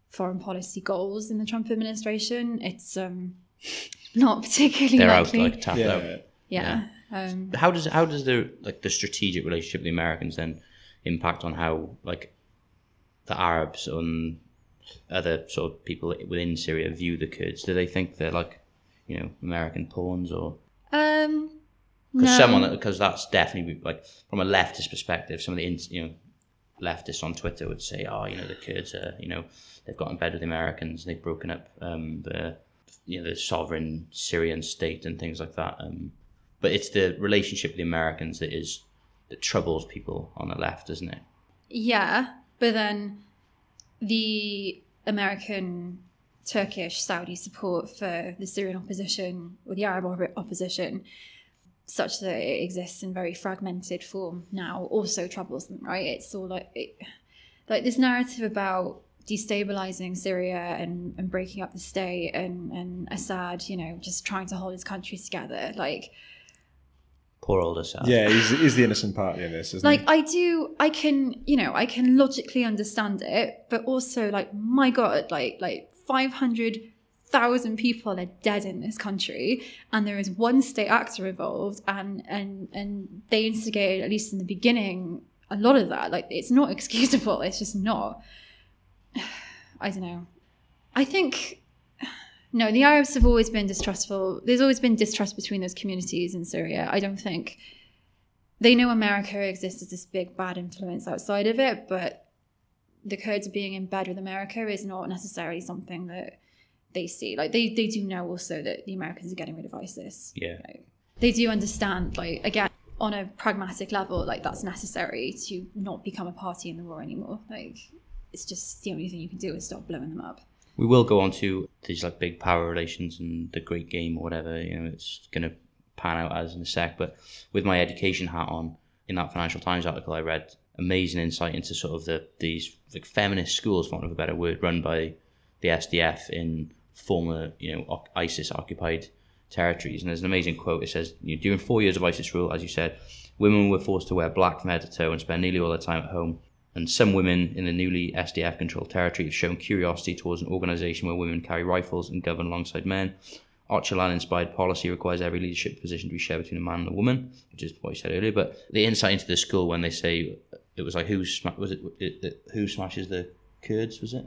foreign policy goals in the Trump administration, it's um not particularly They're out likely. like tapped out. Yeah. yeah. Um, How does how does the like the strategic relationship with the Americans then impact on how like the Arabs and other sort of people within Syria view the Kurds? Do they think they're like you know American pawns or um because no. someone because that's definitely like from a leftist perspective, some of the you know leftists on Twitter would say, oh, you know, the Kurds are you know they've got in bed with the Americans, they've broken up um, the you know the sovereign Syrian state and things like that. Um, but it's the relationship with the Americans that is that troubles people on the left, isn't it? Yeah, but then the American, Turkish, Saudi support for the Syrian opposition or the Arab opposition, such that it exists in very fragmented form now, also troubles them. Right? It's all like it, like this narrative about destabilizing Syria and, and breaking up the state and and Assad, you know, just trying to hold his country together, like. Poor old Assad. Yeah, he's, he's the innocent party in this, isn't like he? i do i can you know i can logically understand it but also like my god like like 500,000 people are dead in this country and there is one state actor involved and and and they instigated at least in the beginning a lot of that like it's not excusable it's just not i don't know i think no the arabs have always been distrustful there's always been distrust between those communities in syria i don't think they know America exists as this big bad influence outside of it, but the Kurds being in bed with America is not necessarily something that they see. Like they, they do know also that the Americans are getting rid of ISIS. Yeah. They do understand, like again, on a pragmatic level, like that's necessary to not become a party in the war anymore. Like it's just the only thing you can do is stop blowing them up. We will go on to these like big power relations and the great game or whatever, you know, it's gonna pan out as in a sec. But with my education hat on, in that Financial Times article I read, amazing insight into sort of the these like feminist schools, for want of a better word, run by the SDF in former, you know, ISIS occupied territories. And there's an amazing quote. It says, you know, during four years of ISIS rule, as you said, women were forced to wear black from head to toe and spend nearly all their time at home. And some women in the newly SDF controlled territory have shown curiosity towards an organization where women carry rifles and govern alongside men. Öcalan inspired policy requires every leadership position to be shared between a man and a woman, which is what you said earlier. But the insight into the school when they say it was like who sma- was it, it, it who smashes the Kurds was it?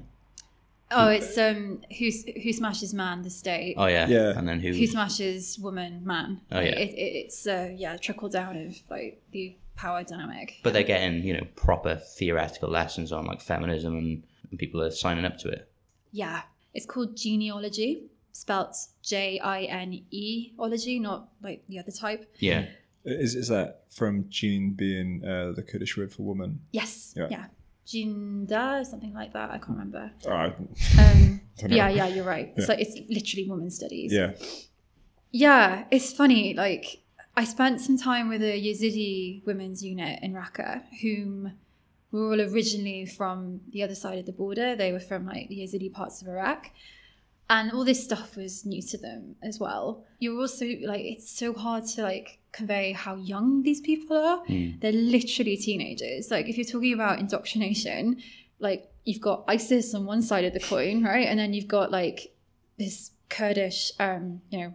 Oh, it's um who's who smashes man the state. Oh yeah, Yeah. And then who? who smashes woman man Oh, yeah. it, it, it's uh, yeah trickle down of like the power dynamic but they're getting you know proper theoretical lessons on like feminism and, and people are signing up to it. yeah it's called jineology spelt j-i-n-e ology not like the other type Yeah, Is, is that from Jean being uh, the Kurdish word for woman? yes Yeah. yeah jinda something like that i can't remember Oh, I- um yeah yeah you're right it's Yeah. like it's literally woman studies yeah. Yeah, it's funny. Like, I spent some time with a Yazidi women's unit in Raqqa, whom were all originally from the other side of the border. They were from like the Yazidi parts of Iraq. And all this stuff was new to them as well. You're also like, it's so hard to like convey how young these people are. They're literally teenagers. Like, if you're talking about indoctrination, like, you've got ISIS on one side of the coin, right? And then you've got like this Kurdish, um, you know,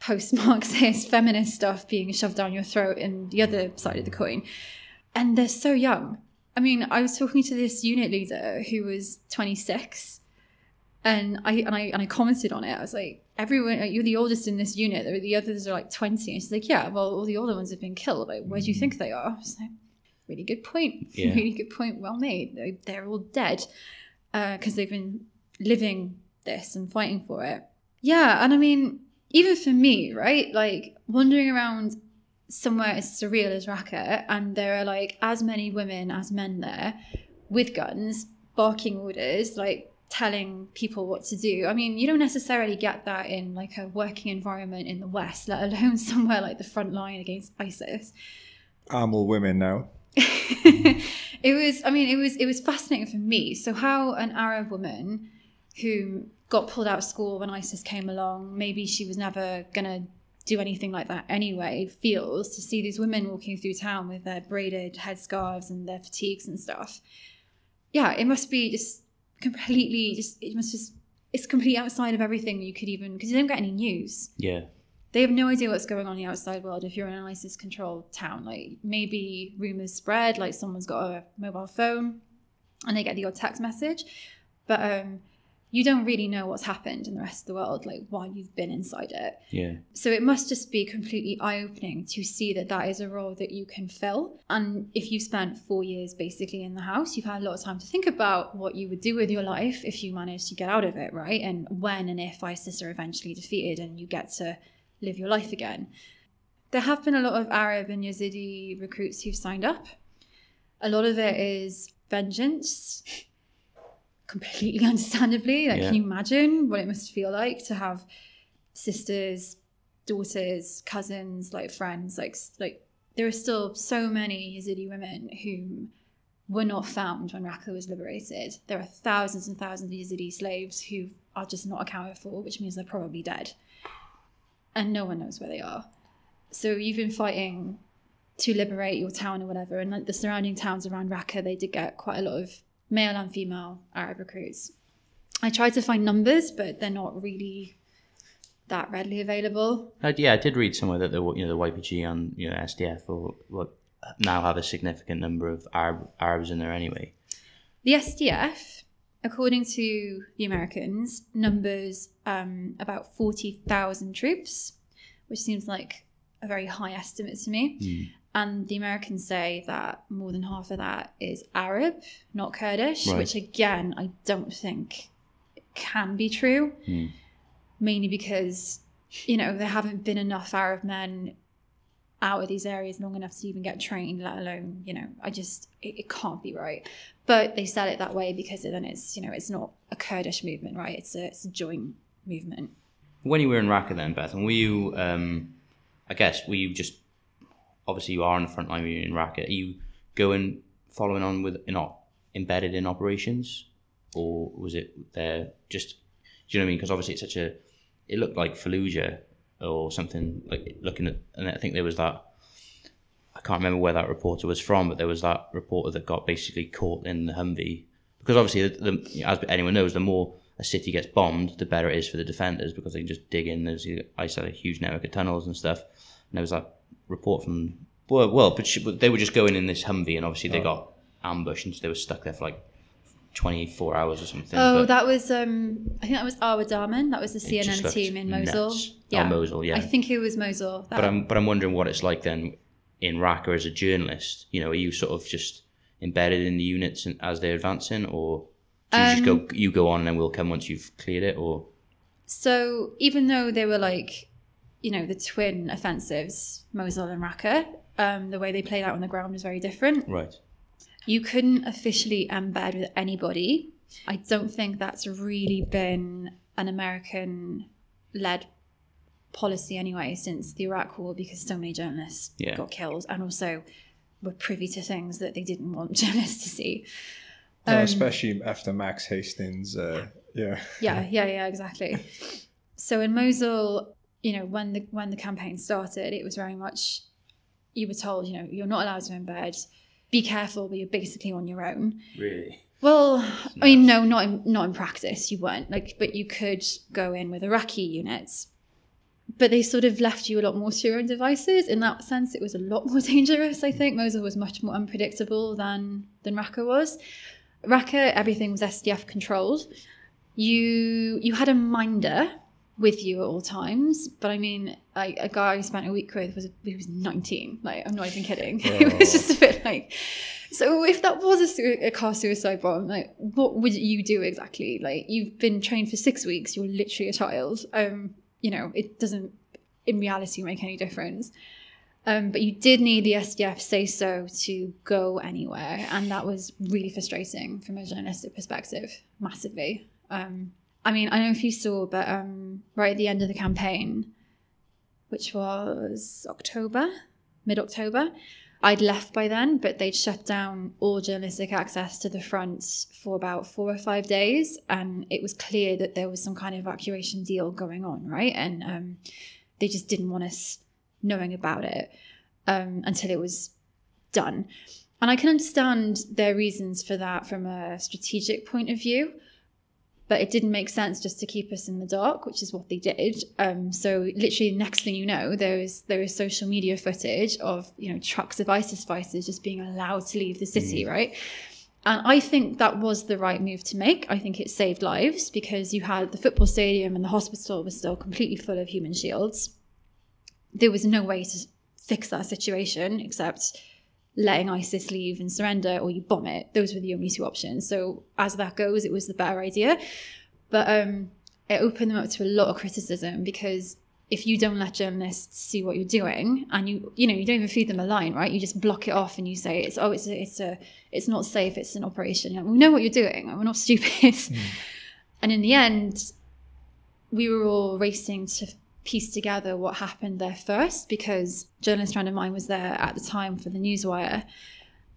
post-Marxist feminist stuff being shoved down your throat and the other side of the coin. And they're so young. I mean, I was talking to this unit leader who was 26. And I and I and I commented on it. I was like, everyone, you're the oldest in this unit. The- The others are like twenty. And she's like, yeah, well, all the older ones have been killed. Like, where do you mm. think they are? I was like, really good point. Yeah. really good point. Well made. They- They're all dead uh, because they've been living this and fighting for it. Yeah, and I mean, even for me, right? Like wandering around somewhere as surreal as Raqqa, and there are like as many women as men there with guns, barking orders, like telling people what to do. I mean, you don't necessarily get that in like a working environment in the West, let alone somewhere like the front line against ISIS. I'm all women now. it was i mean it was it was fascinating for me so how an arab woman who got pulled out of school when isis came along maybe she was never gonna do anything like that anyway feels to see these women walking through town with their braided headscarves and their fatigues and stuff yeah it must be just completely just it must just it's completely outside of everything you could even because you don't get any news Yeah. they have no idea what's going on in the outside world if you're in an ISIS controlled town. Like maybe rumors spread, like someone's got a mobile phone and they get the odd text message. But um, you don't really know what's happened in the rest of the world, like while you've been inside it. Yeah. So it must just be completely eye opening to see that that is a role that you can fill. And if you've spent four years basically in the house, you've had a lot of time to think about what you would do with your life if you managed to get out of it, right? And when and if ISIS are eventually defeated and you get to live your life again. There have been a lot of Arab and Yazidi recruits who've signed up. A lot of it is vengeance, completely understandably. Like, Yeah. can you imagine what it must feel like to have sisters, daughters, cousins, like friends? Like, like there are still so many Yazidi women who were not found when Raqqa was liberated. There are thousands and thousands of Yazidi slaves who are just not accounted for, which means they're probably dead. And no one knows where they are. So you've been fighting to liberate your town or whatever, and like the surrounding towns around Raqqa, they did get quite a lot of male and female Arab recruits. I tried to find numbers, but they're not really that readily available. I, yeah, I did read somewhere that the you know the YPG and you know SDF or what now have a significant number of Arab Arabs in there anyway. The SDF, according to the Americans, numbers um, about 40,000 troops, which seems like a very high estimate to me. And the Americans say that more than half of that is Arab, not Kurdish, Right. which again, I don't think can be true, mainly because, you know, there haven't been enough Arab men out of these areas long enough to even get trained, let alone, you know, I just, it, it can't be right. But they sell it that way because then it's, you know, it's not a Kurdish movement, right? It's a, it's a joint movement. When you were in Raqqa then, Beth, and were you, um, I guess, were you just, obviously you are on the front line in Raqqa, are you going, following on with, you know, embedded in operations? Or was it there just, do you know what I mean? Because obviously it's such a, it looked like Fallujah or something, like looking at, and I think there was that, I can't remember where that reporter was from, but there was that reporter that got basically caught in the Humvee. Because obviously, the, the, as anyone knows, the more a city gets bombed, the better it is for the defenders because they can just dig in. There's I said a huge network of tunnels and stuff. And there was that report from well, well, but she, but they were just going in this Humvee, and obviously they got ambushed and so they were stuck there for like twenty four hours or something. Oh, that was, um, I think that was Arwa Damon. That was the CNN team in Mosul. nuts. Oh, Mosul, yeah. I think it was Mosul. That, But I'm but I'm wondering what it's like then in Raqqa as a journalist. You know, are you sort of just embedded in the units and, as they're advancing, or do you just Um, go you go on and then we'll come once you've cleared it, or So even though they were like, you know, the twin offensives, Mosul and Raqqa, um, the way they played out on the ground was very different. right? You couldn't officially embed with anybody. I don't think that's really been an American led policy anyway since the Iraq War because so many journalists Yeah. got killed and also were privy to things that they didn't want journalists to see. No, Um, especially after Max Hastings. Uh, yeah. yeah yeah yeah exactly so in mosul you know when the when the campaign started it was very much you were told you know you're not allowed to embed be careful but you're basically on your own. Really? well i mean no not in not in practice you weren't like but you could go in with iraqi units. But they sort of left you a lot more to your own devices. In that sense it was a lot more dangerous i think. Mosul was much more unpredictable than than raqqa was. Raqqa everything was sdf controlled. You you had a minder with you at all times. But I mean, a guy I spent a week with was he was 19. Like I'm not even kidding. it was just a bit like. So if that was a, sui- a car suicide bomb, like what would you do exactly? Like you've been trained for six weeks. You're literally a child. Um, you know, it doesn't in reality make any difference. Um, but you did need the SDF say so to go anywhere, and that was really frustrating from a journalistic perspective, massively. Um, I mean, I don't know if you saw, but um, right at the end of the campaign, which was October, mid October, I'd left by then, but they'd shut down all journalistic access to the front for about four or five days, and it was clear that there was some kind of evacuation deal going on, right? And um, they just didn't want us knowing about it um, until it was done. And I can understand their reasons for that from a strategic point of view, but it didn't make sense just to keep us in the dark, which is what they did. Um, so literally, next thing you know, there is there is social media footage of you know trucks of ISIS fighters just being allowed to leave the city, right? And I think that was the right move to make. I think it saved lives because you had the football stadium and the hospital was still completely full of human shields. There was no way to fix that situation except letting ISIS leave and surrender or you bomb it. Those were the only two options. So as that goes, it was the better idea. But um, it opened them up to a lot of criticism because if you don't let journalists see what you're doing and you you know you don't even feed them a line right you just block it off and you say it's oh it's a, it's a it's not safe it's an operation like, we know what you're doing we're not stupid and in the end we were all racing to piece together what happened there first because journalist friend of mine was there at the time for the newswire.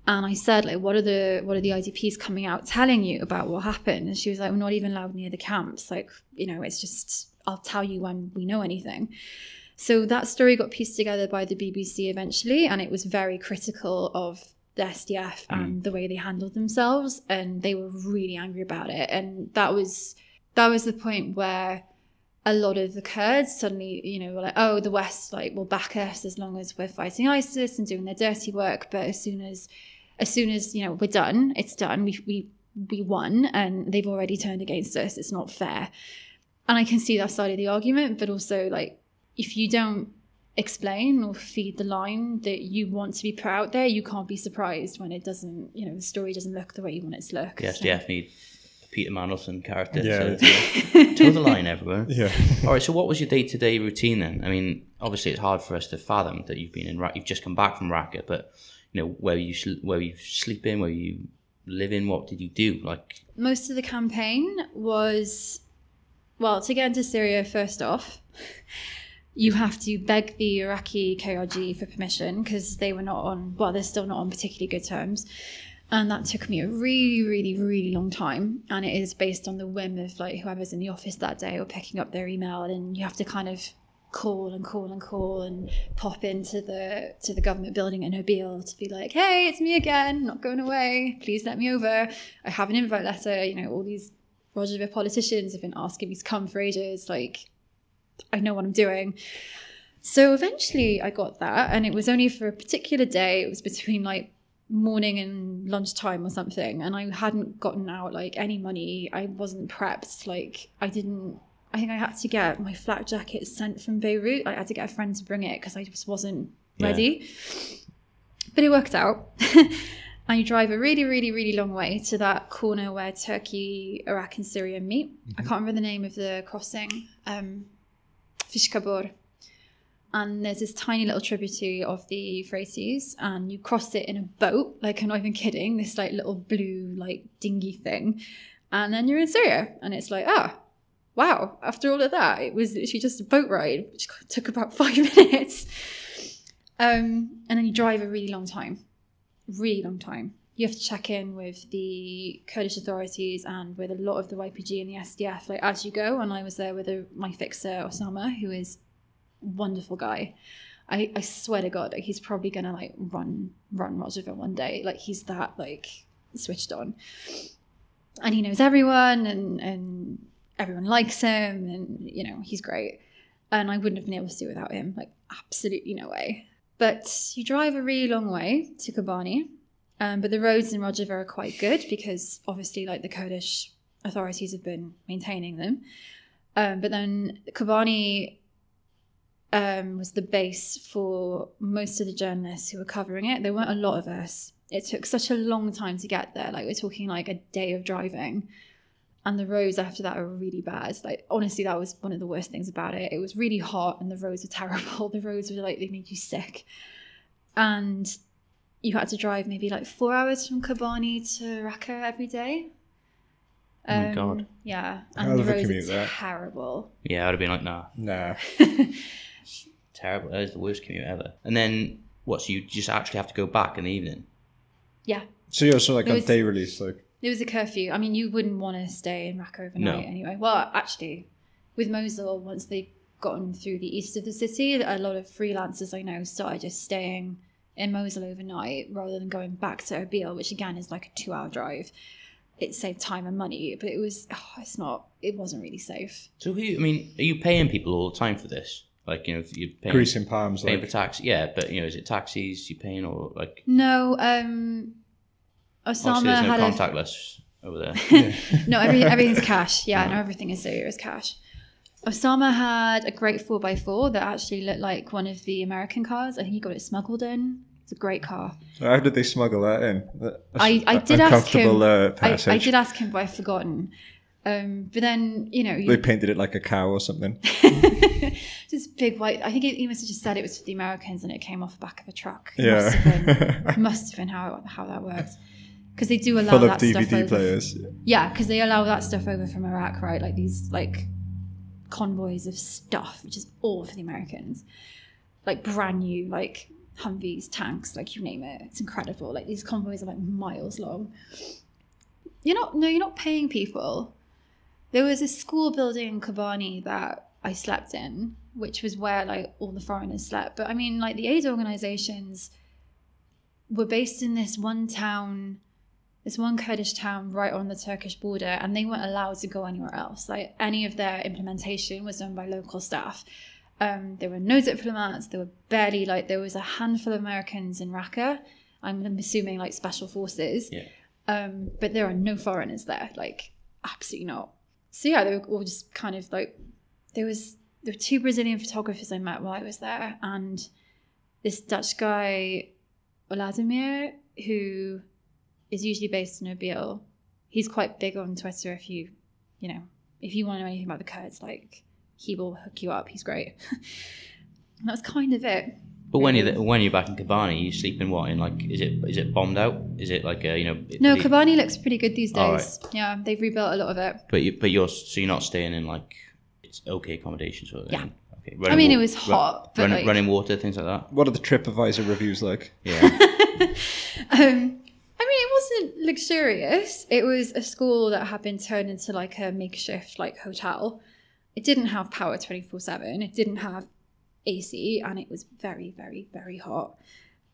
And I said like what are the what are the IDPs coming out telling you about what happened? And she was like we're not even allowed near the camps. Like you know it's just I'll tell you when we know anything. So that story got pieced together by the BBC eventually and it was very critical of the SDF mm. and the way they handled themselves and they were really angry about it. And that was that was the point where a lot of the Kurds suddenly, you know, were like, oh, the West like will back us as long as we're fighting ISIS and doing their dirty work. But as soon as, as soon as you know we're done, it's done. We we we won, and they've already turned against us. It's not fair. And I can see that side of the argument, but also like if you don't explain or feed the line that you want to be put out there, you can't be surprised when it doesn't, you know, the story doesn't look the way you want it to look. Yes, So- a Peter Mandelson character. Yeah. So, toe the line, everyone. Yeah. All right. So, what was your day to day routine then? I mean, obviously, it's hard for us to fathom that you've been in. Ra- You've just come back from Raqqa, but you know where you sl- where you sleep in, where you live in. What did you do? Like, most of the campaign was well to get into syria first off you have to beg the iraqi krg for permission because they were not on well they're still not on particularly good terms and that took me a really really really long time and it is based on the whim of like whoever's in the office that day or picking up their email and you have to kind of call and call and call and pop into the to the government building in Erbil to be like, hey, it's me again, not going away. Please let me over. I have an invite letter. You know, all these Rojava politicians have been asking me to come for ages. Like, I know what I'm doing. So eventually I got that, and it was only for a particular day. It was between like morning and lunchtime or something, and I hadn't gotten out like any money. I wasn't prepped. Like, I didn't. I think I had to get my flak jacket sent from Beirut. I had to get a friend to bring it because I just wasn't Yeah. ready. But it worked out. and you drive a really, really, really long way to that corner where Turkey, Iraq, and Syria meet. I can't remember the name of the crossing. Um, Fishkabur. And there's this tiny little tributary of the Euphrates, and you cross it in a boat. Like I'm not even kidding. This like little blue like dinghy thing, and then you're in Syria, and it's like ah, wow. After all of that, it was literally just a boat ride, which took about five minutes. Um, and then you drive a really long time, really long time. You have to check in with the Kurdish authorities and with a lot of the YPG and the SDF like as you go. And I was there with a, my fixer Osama, who is wonderful guy. I, I swear to God, like he's probably gonna like run run Rojava one day. Like he's that like switched on, and he knows everyone, and and everyone likes him, and you know he's great. And I wouldn't have been able to do without him. Like absolutely no way. But you drive a really long way to Kobani, um, but the roads in Rojava are quite good because obviously, like the Kurdish authorities have been maintaining them. Um, but then Kobani um, was the base for most of the journalists who were covering it. There weren't a lot of us. It took such a long time to get there. Like we're talking like a day of driving. And the roads after that are really bad. Like honestly, that was one of the worst things about it. It was really hot and the roads were terrible. The roads were like they made you sick. And you had to drive maybe like four hours from Kobani to Raqqa every day. Oh my God. Yeah, Hell and the roads commute, are terrible. Yeah, I'd have been like, nah, Nah. terrible. That is the worst commute ever. And then what? So you just actually have to go back in the evening? Yeah, So you're also like There on was- day release, like There was a curfew. I mean, you wouldn't want to stay in Raqqa overnight No. anyway. Well, actually, with Mosul, once they'd gotten through the east of the city, a lot of freelancers I know started just staying in Mosul overnight rather than going back to Erbil, which again is like a two-hour drive. It saved time and money, but it was oh, it's not. It wasn't really safe. So who? I mean, are you paying people all the time for this? Like you know, you're paying, greasing palms, paying like for taxi. Yeah, but you know, is it taxis you're paying or like? No, um, Osama there's no had a contactless over there. no, every, everything's cash. Yeah, no, everything is there is cash. Osama had a great 4x4 that actually looked like one of the American cars. I think he got it smuggled in. It's a great car. how did they smuggle that in? That's I, I a- did ask him. Uh, I. I did ask him, but I've forgotten. Um, but then, you know, They painted it like a cow or something. just big white. I think he must have just said it was for the Americans and it came off the back of a truck. It Yeah. Must have been, must have been how, how that works. Because they do allow Full of that stuff DVD over players. Yeah, because they allow that stuff over from Iraq, right? Like these like convoys of stuff, which is all for the Americans. Like brand new, like Humvees, tanks, like you name it. It's incredible. Like these convoys are like miles long. You're not no, you're not paying people. There was a school building in Kobani that I slept in, which was where like all the foreigners slept. But I mean, like the aid organizations were based in this one town this one Kurdish town right on the Turkish border, and they weren't allowed to go anywhere else. Like any of their implementation was done by local staff. Um, there were no diplomats. There were barely like there was a handful of Americans in Raqqa. I'm, assuming like special forces. Yeah. Um, but there are no foreigners there. Like absolutely not. So yeah, they were all just kind of like there was there were two Brazilian photographers I met while I was there, and this Dutch guy, Wladimir, who is usually based in Erbil. He's quite big on Twitter. If you, you know, if you want to know anything about the Kurds, like he will hook you up. He's great. that was kind of it. But when you're when you're back in Kobani, you sleep in what? In like, is it is it bombed out? Is it like a you know? No, the- Kobani looks pretty good these All days. Yeah, they've rebuilt a lot of it. But you, but you're so you're not staying in like it's okay accommodation sort of thing. Yeah. Okay. I mean, wa- it was hot, but running, like- running water, things like that. What are the TripAdvisor reviews like? Yeah. Um, I mean, it wasn't luxurious. It was a school that had been turned into like a makeshift like hotel. It didn't have power twenty four seven. It didn't have AC, and it was very, very, very hot.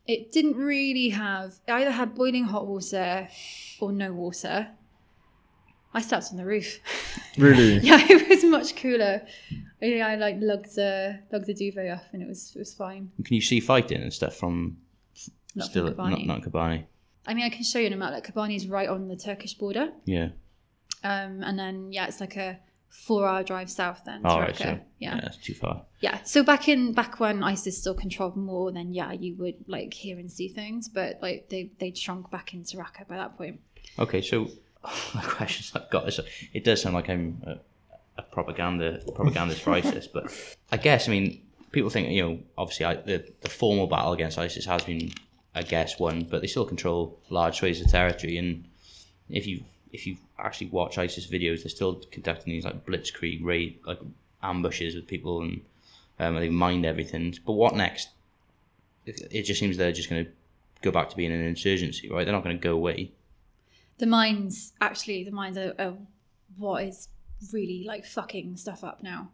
It didn't really have. It either had boiling hot water or no water. I slept on the roof. Really? yeah, it was much cooler. Yeah, I like lugged the lugged the duvet off, and it was it was fine. Can you see fighting and stuff from Not still from Kobani. not not Kobani? I mean, I can show you in a map. Like Kobani is right on the Turkish border. Yeah. Um, and then yeah, it's like a four-hour drive south then. To All right. So yeah. yeah, that's too far. yeah. So back in back when ISIS still controlled more, then yeah, you would like hear and see things, but like they they'd shrunk back into Raqqa by that point. Okay, so my questions I've got is it does sound like I'm a, a propaganda propagandist for ISIS, but I guess I mean people think you know obviously I, the the formal battle against ISIS has been I guess won, but they still control large swathes of territory, and if you if you actually watch ISIS videos, they're still conducting these like blitzkrieg raid like ambushes with people and um, they mind everything. But what next? It, it just seems they're just going to go back to being an insurgency, right? They're not going to go away. The mines actually, the mines are, are what is really like fucking stuff up now.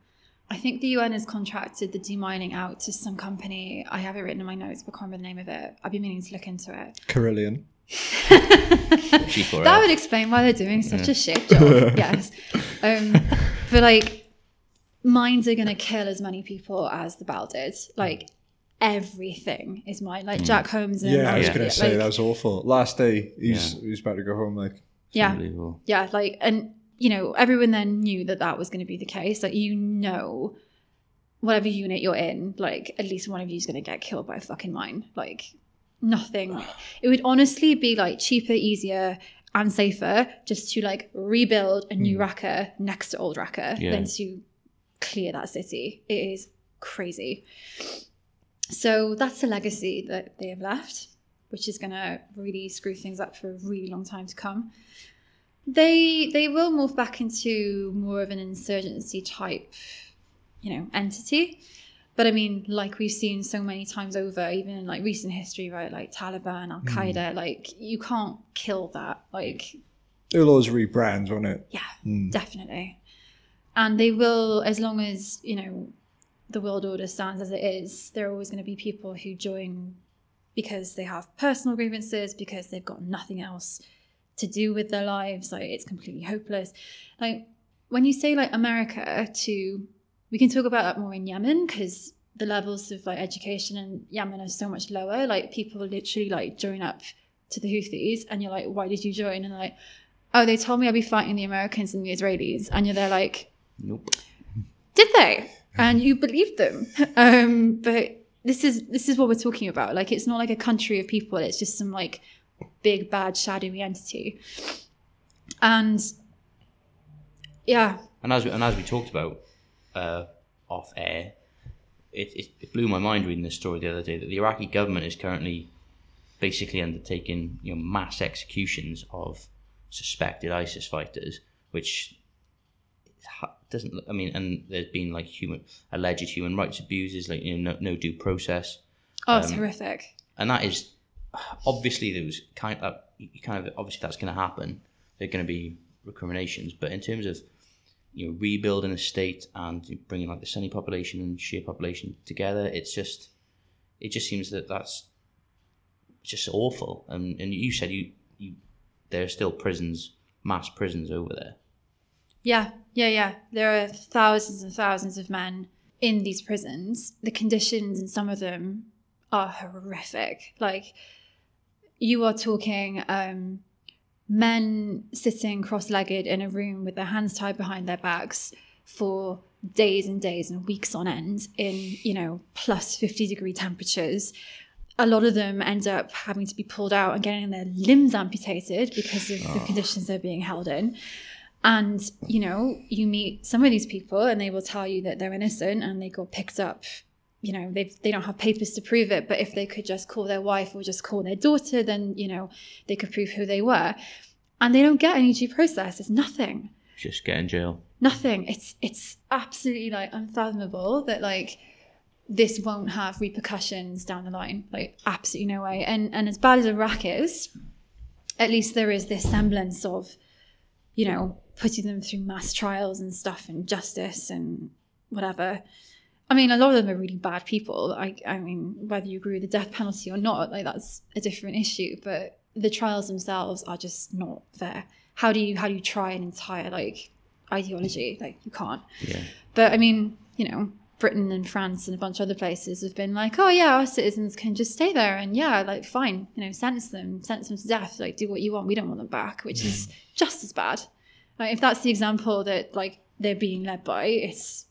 I think the UN has contracted the demining out to some company. I have it written in my notes, but I can't remember the name of it. I've been meaning to look into it. Carillion. G4L. That would explain why they're doing such a shit job. yes. Um, but like, mines are going to kill as many people as the bell did. Like, everything is mine. Like, Jac Holmes and. Yeah, I was gonna say like, that was awful. Last day, he's Yeah. he was about to go home. Like, Yeah. Yeah. Like, and you know, everyone then knew that that was going to be the case. Like, you know, whatever unit you're in, like, at least one of you is going to get killed by a fucking mine. Like, nothing. It would honestly be like cheaper, easier, and safer just to like rebuild a new hmm. Raqqa next to old Raqqa Yeah. than to clear that city. It is crazy. So that's a legacy that they have left, which is going to really screw things up for a really long time to come. They they will move back into more of an insurgency type, you know, entity. But I mean, like we've seen so many times over, even in like recent history, right? Like Taliban, Al hmm. Qaeda, like you can't kill that. Like It'll always rebrand, won't it? yeah, hmm. definitely. And they will, as long as, you know, the world order stands as it is, there are always going to be people who join because they have personal grievances, because they've got nothing else to do with their lives. Like, it's completely hopeless. Like, when you say, like, America to, we can talk about that more in Yemen because the levels of, like, education in Yemen are so much lower. Like, people literally, like, join up to the Houthis and you're like, why did you join? And like, oh, they told me I'd be fighting the Americans and the Israelis. And you're there like, Nope. did they? And you believed them. Um, but this is this is what we're talking about. Like it's not like a country of people, it's just some like big bad shadowy entity. And yeah, And as we, and as we talked about uh, off air, it, it, it blew my mind reading this story the other day that the Iraqi government is currently basically undertaking you know mass executions of suspected ISIS fighters, which doesn't. Look I mean, and there's been like human alleged human rights abuses, like you know no, no due process, oh, it's horrific. and that is obviously there was kind of you kind of obviously that's going to happen. There are going to be recriminations, but in terms of you know rebuilding a state and bringing like the Sunni population and Shia population together, it's just it just seems that that's just awful. And and you said you you there are still prisons, mass prisons over there. Yeah, yeah, yeah. There are thousands and thousands of men in these prisons. The conditions in some of them are horrific. Like, you are talking um, men sitting cross legged in a room with their hands tied behind their backs for days and days and weeks on end in, you know, plus 50 degree temperatures. A lot of them end up having to be pulled out and getting their limbs amputated because of the ah. conditions they're being held in. And, you know, you meet some of these people and they will tell you that they're innocent and they got picked up. You know, they they don't have papers to prove it, but if they could just call their wife or just call their daughter, then, you know, they could prove who they were. And they don't get any due process. It's nothing. Just get in jail. Nothing. It's it's absolutely like unfathomable that like this won't have repercussions down the line. Like absolutely no way. And and as bad as Iraq is, at least there is this semblance of, you know, putting them through mass trials and stuff and justice and whatever. I mean, a lot of them are really bad people. I, I mean, whether you agree with the death penalty or not, like that's a different issue. But the trials themselves are just not fair. How do you how do you try an entire like ideology? Like you can't. Yeah. But I mean, you know, Britain and France and a bunch of other places have been like, oh yeah, our citizens can just stay there and yeah, like fine, you know, sentence them, sentence them to death, like do what you want. We don't want them back, which is just as bad. Like if that's the example that like they're being led by, it's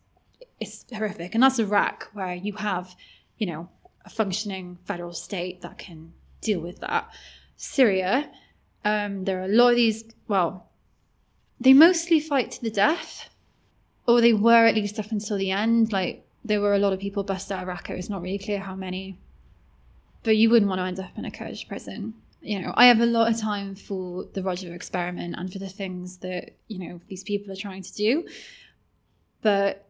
it's horrific. And that's Iraq, where you have, you know, a functioning federal state that can deal with that. Syria, um, there are a lot of these. Well, they mostly fight to the death or they were at least up until the end. Like there were a lot of people bust out of Raqqa. It's not really clear how many, but you wouldn't want to end up in a Kurdish prison. You know, I have a lot of time for the Rojava experiment and for the things that you know these people are trying to do, but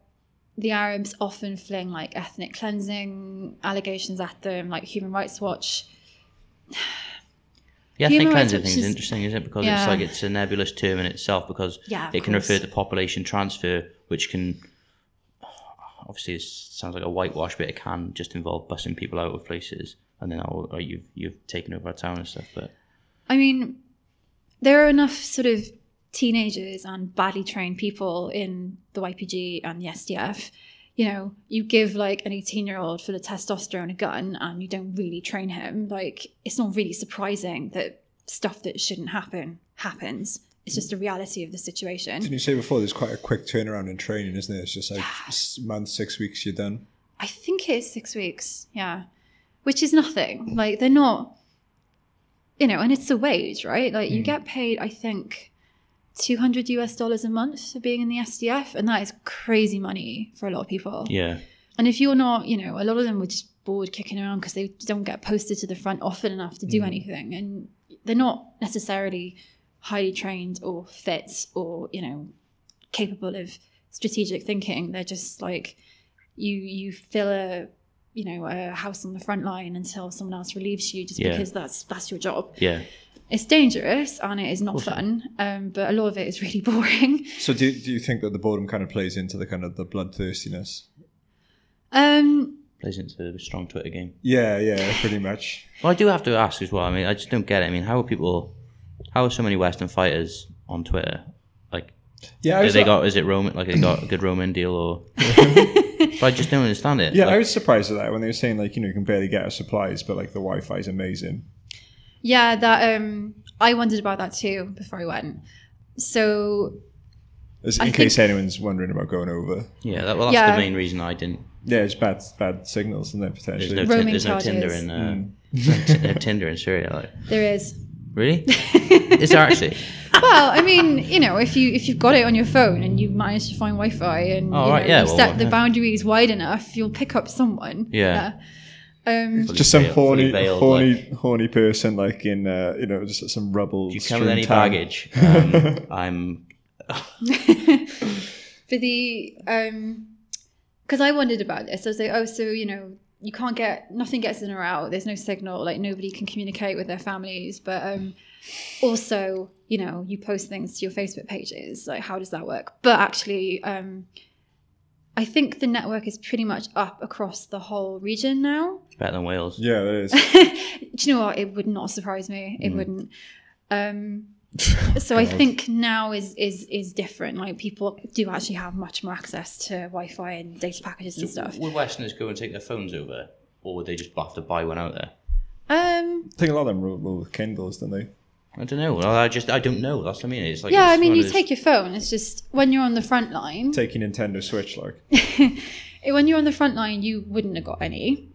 the Arabs often fling like ethnic cleansing allegations at them, like Human Rights Watch. Ethnic Human rights cleansing thing is interesting, isn't it? Because Yeah. it's like it's a nebulous term in itself because Yeah, it can course. refer to population transfer, which can obviously it sounds like a whitewash, but it can just involve busing people out of places and then oh, oh, you've you've taken over a town and stuff. But I mean, there are enough sort of teenagers and badly trained people in the YPG and the SDF. You know, you give like an 18 year old full of testosterone a gun and you don't really train him. Like, it's not really surprising that stuff that shouldn't happen happens. it's just a reality of the situation. Didn't you say before there's quite a quick turnaround in training, isn't it? It's just like s month, six weeks, you're done. I think it's six weeks, yeah, which is nothing. Like they're not, you know, and it's a wage, right? Like you mm. get paid, I think, two hundred US dollars a month for being in the SDF, and that is crazy money for a lot of people. Yeah. And if you're not, you know, a lot of them were just bored kicking around because they don't get posted to the front often enough to do mm. anything, and they're not necessarily highly trained or fit or you know capable of strategic thinking. They're just like you you fill a you know a house on the front line until someone else relieves you just Yeah. because that's that's your job. Yeah. It's dangerous and it is not fun, um, but a lot of it is really boring. So do, do you think that the boredom kind of plays into the kind of the bloodthirstiness? Um, Plays into the strong Twitter game. Yeah, yeah, pretty much. Well, I do have to ask as well. I mean, I just don't get it. I mean, how are people? How are so many Western fighters on Twitter? Like, Yeah, I do they got? Is it Roman? Like, they got a good Roman deal, or? but I just don't understand it. Yeah, I was surprised at that when they were saying like you know you can barely get our supplies, but like the Wi-Fi is amazing. Yeah, that um, I wondered about that too before I went. So As, I in think- case anyone's wondering about going over. yeah, that, well, that's Yeah. the main reason I didn't. Yeah, it's bad bad signals, isn't it There's potentially? no, Roaming tin there's no Tinder charges. in uh, there's no t- uh, Tinder in Syria. Like, there is. really? Is there actually? Well, I mean, you know, if you if you've got it on your phone and you manage to find Wi-Fi and Oh, you right, know, yeah, you've well, set the yeah. boundaries wide enough, you'll pick up someone. Yeah. Um, just some Fully horny, veiled, horny, like- horny person, like in uh, you know, just some rubble. If you come with any town. baggage, um, I'm. for the um because i wondered about this i was like oh so you know you can't get nothing gets in or out there's no signal like nobody can communicate with their families but um also you know you post things to your facebook pages like how does that work but actually um i think the network is pretty much up across the whole region now Better than Wales. Yeah, it is. do you know what? It would not surprise me. It wouldn't. Um, so I think now is is is different. Like people do actually have much more access to Wi-Fi and data packages and stuff. Would Westerners go and take their phones over, or would they just have to buy one out there? Um, I think a lot of them roll, roll with Kindles, don't they? I don't know. Well, I just I don't know. That's what I mean. It's like yeah, it's I mean, you those- take your phone. It's just when you're on the front line. Taking Nintendo Switch, like when you're on the front line, you wouldn't have got any.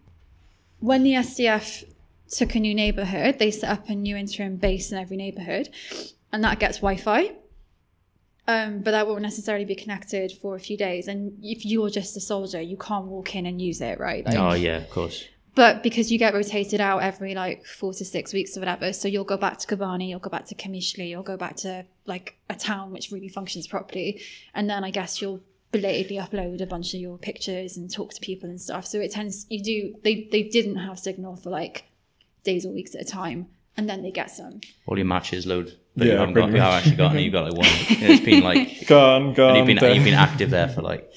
When the SDF took a new neighborhood, they set up a new interim base in every neighborhood, and that gets Wi-Fi. Um, but that won't necessarily be connected for a few days. And if you're just a soldier, you can't walk in and use it, right? Like, Oh yeah, of course. But because you get rotated out every like four to six weeks or whatever, so you'll go back to Kobani, you'll go back to Kamishli, you'll go back to like a town which really functions properly, and then I guess you'll belatedly upload a bunch of your pictures and talk to people and stuff. So it tends you do they they didn't have signal for like days or weeks at a time, and then they get some. All your matches load. But you Yeah, haven't, got, you haven't actually got any. You've got like one. It's been like. gone, gone. You've been you've been active there for like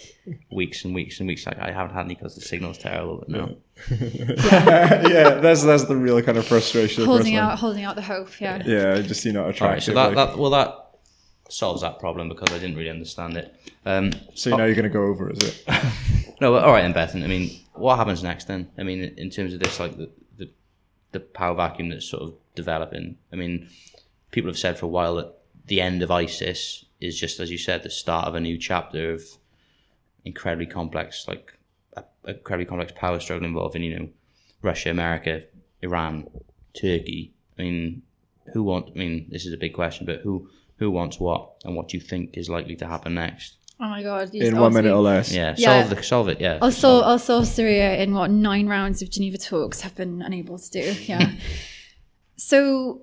weeks and weeks and weeks. Like I haven't had any because the signal's terrible. But no. yeah, that's that's the real kind of frustration. Holding out, holding out the hope. Yeah. Yeah, just you know, All right. attractive. So that, like- that well that solves that problem because I didn't really understand it. Um, so now you're going to go over, is it? No, but all right then, Bethan. I mean, what happens next then? I mean, in terms of this, like the the, the power vacuum that's sort of developing. I mean, people have said for a while that the end of ISIS is just, as you said, the start of a new chapter of incredibly complex, like a, a incredibly complex power struggle involving, you know, Russia, America, Iran, Turkey. I mean, who want? I mean, this is a big question, but who who wants what, and what do you think is likely to happen next? Oh my god. In one minute me. or less. Yeah, Yeah. solve the solve it. Yeah, I'll solve, I'll solve Syria in what nine rounds of Geneva talks have been unable to do. Yeah. so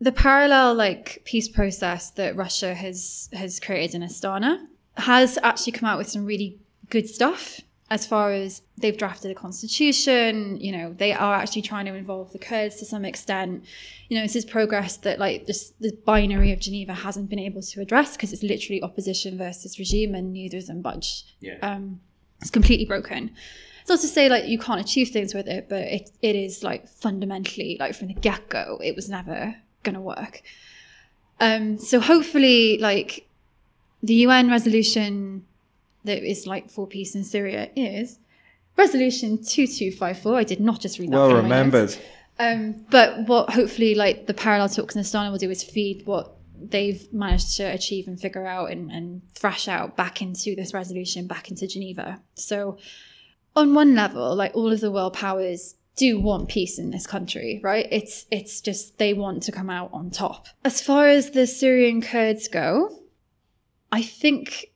the parallel like peace process that Russia has has created in Astana has actually come out with some really good stuff as far as they've drafted a constitution you know they are actually trying to involve the kurds to some extent you know this is progress that like this the binary of geneva hasn't been able to address because it's literally opposition versus regime and neither of them budge Yeah. um, it's completely broken. It's not to say like you can't achieve things with it, but it, it is like fundamentally like from the get go, it was never gonna work. Um, so hopefully, like the UN resolution that is like for peace in Syria is resolution two two five four. I did not just read that. Well from my notes. remembered. Um, but what hopefully like the parallel talks in Astana will do is feed what they've managed to achieve and figure out and, and thrash out back into this resolution, back into Geneva. So, on one level, like all of the world powers do want peace in this country, right? It's it's just they want to come out on top. As far as the Syrian Kurds go, I think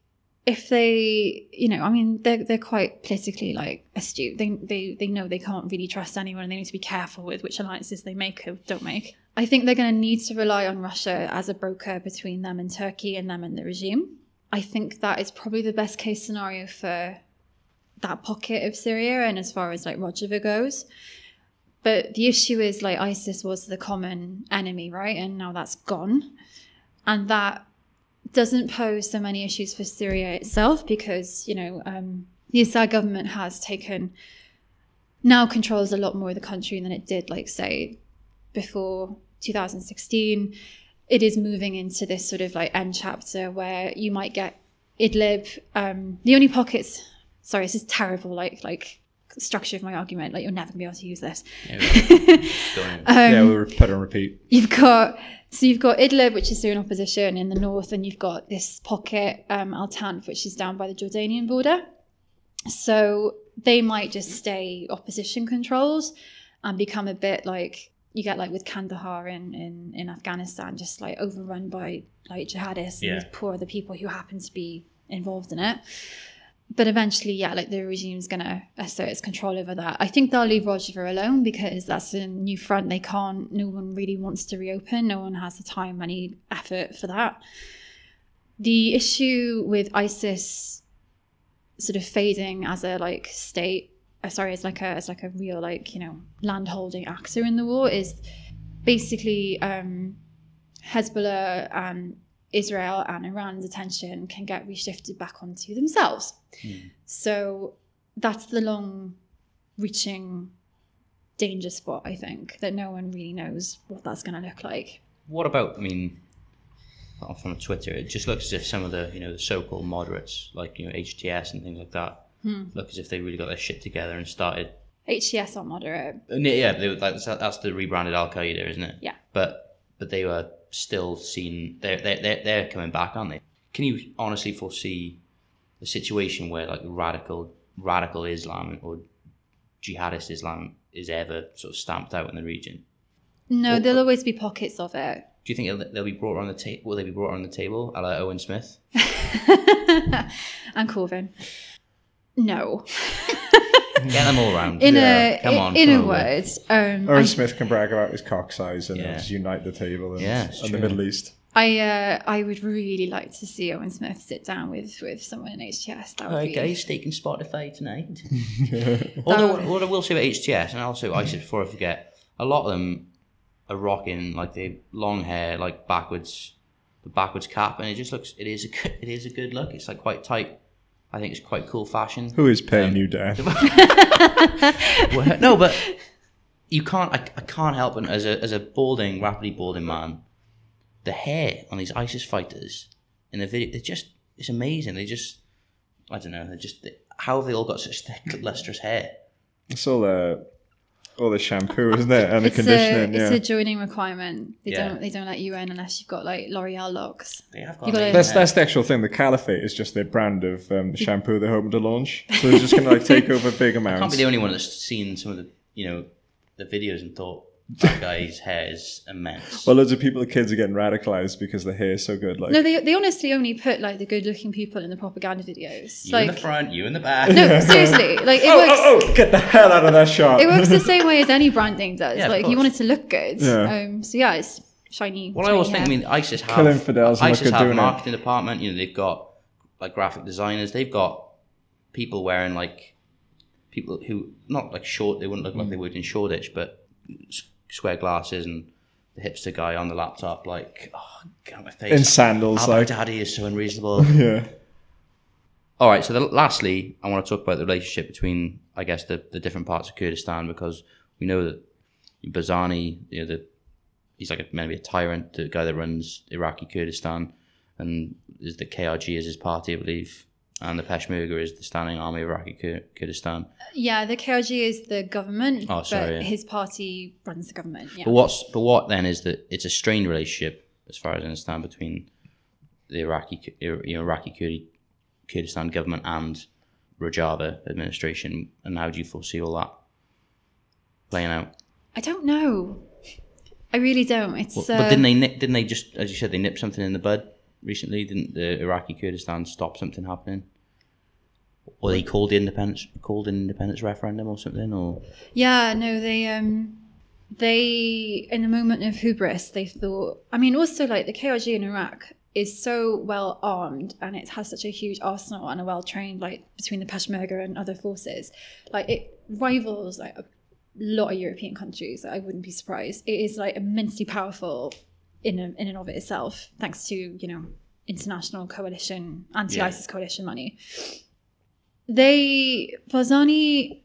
if they, you know, I mean, they're they're quite politically like astute. They they they know they can't really trust anyone, and they need to be careful with which alliances they make or don't make. I think they're going to need to rely on Russia as a broker between them and Turkey and them and the regime. I think that is probably the best case scenario for that pocket of Syria and as far as like Rojava goes. But the issue is like ISIS was the common enemy, right? And now that's gone. And that doesn't pose so many issues for Syria itself because, you know, um, the Assad government has taken, now controls a lot more of the country than it did, like, say, before 2016. It is moving into this sort of like end chapter where you might get Idlib. Um, the only pockets, sorry, this is terrible, like, like, structure of my argument like you're never gonna be able to use this yeah, we'll put on repeat. you've got so you've got Idlib, which is Syrian opposition in the north, and you've got this pocket, um, Al Tanf, which is down by the Jordanian border. So they might just stay opposition controls and become a bit like you get like with Kandahar in, in, in Afghanistan, just like overrun by like jihadists Yeah. and these poor other people who happen to be involved in it. But eventually, yeah, like the regime's gonna assert its control over that. I think they'll leave Rojava alone because that's a new front they can't. No one really wants to reopen. No one has the time, money, effort for that. The issue with ISIS sort of fading as a like state, uh, sorry, as like a as like a real like you know land holding actor in the war is basically um, Hezbollah and Israel and Iran's attention can get reshifted back onto themselves. Hmm. So that's the long reaching danger spot, I think, that no one really knows what that's going to look like. What about? I mean, off on Twitter, it just looks as if some of the you know the so-called moderates, like you know HTS and things like that, hmm. look as if they really got their shit together and started. HTS are moderate. Yeah, they, were- that's, that's the rebranded Al Qaeda, isn't it? Yeah. But but they were still seen. They're they're they're, they're coming back, aren't they? Can you honestly foresee a situation where like radical radical Islam or jihadist Islam is ever sort of stamped out in the region? No, there'll always be pockets of it. Do you think they'll, they'll be brought on the table? Will they be brought on the table, a la Owen Smith? and Corbyn. No. Get them all round. In Yeah. a Come on, in come a on. word, um, Owen I, Smith can brag about his cock size and Yeah. just unite the table and, Yeah, it's and the true. Middle East. I uh, I would really like to see Owen Smith sit down with with someone in HTS. That would Okay, be steak and Spotify tonight. Although, what, what I will say about HTS, and also ISIS before I forget, a lot of them are rocking like the long hair, like backwards, the backwards cap, and it just looks, it is a good, it is a good look. It's like quite tight. I think it's quite cool fashion. Who is paying um, you, Dan? No, but you can't. I, I can't help it as a as a balding, rapidly balding man. The hair on these ISIS fighters in the video, it's just it's amazing. They just, I don't know, they just how have they all got such thick, lustrous hair? It's all the all the shampoo, isn't it, and the it's a conditioning. it's yeah, a joining requirement. They Yeah. don't they don't let you in unless you've got like L'Oreal locks. They have got You gotta- amazing that's hair. that's the actual thing. The Caliphate is just their brand of um, shampoo they're hoping to launch. So they're just going to like take over big amounts. I can't amounts. be the only one that's seen some of the you know the videos and thought that guy's hair is immense. Well, loads of people, the kids are getting radicalized because the hair is so good. Like, No, they they honestly only put like the good looking people in the propaganda videos. you like in the front, you in the back. no, seriously, like it oh, works. oh, oh, get the hell out of that shot. It works the same way as any branding does. Yeah, like you want it to look good. Yeah. Um, so yeah, it's shiny. Well, I shiny always think, I mean, ISIS have Kill infidels and ISIS look good have doing a it. marketing department. You know, they've got like graphic designers. They've got people wearing like people who not like short. They wouldn't look Mm. like they would in Shoreditch, but s- square glasses and the hipster guy on the laptop, like oh, God, my face. In sandals, oh, Albert like, Daddy is so unreasonable. yeah. All right. So, the, lastly, I want to talk about the relationship between, I guess, the, the different parts of Kurdistan because we know that Barzani, you know, the he's like a, maybe a tyrant, the guy that runs Iraqi Kurdistan, and is the KRG is his party, I believe, and the Peshmerga is the standing army of Iraqi Kurdistan. yeah, the KRG is the government, Oh, sorry, but yeah. his party runs the government. Yeah. But what's but what then is that it's a strained relationship as far as I understand, between the Iraqi, you know, Iraqi Kurdi, Kurdistan government and Rojava administration. And how do you foresee all that playing out? I don't know. I really don't. It's Well, uh, but didn't they nip, didn't they just as you said they nipped something in the bud recently? Didn't the Iraqi Kurdistan stop something happening? Or they called the independence called an independence referendum or something? Or Yeah, no, they um they in the moment of hubris they thought I mean also like the KRG in Iraq is so well armed and it has such a huge arsenal and a well trained like between the Peshmerga and other forces. Like it rivals like a lot of European countries. I wouldn't be surprised. It is like immensely powerful in a, in and of itself, thanks to, you know, international coalition, anti ISIS coalition money. They Barzani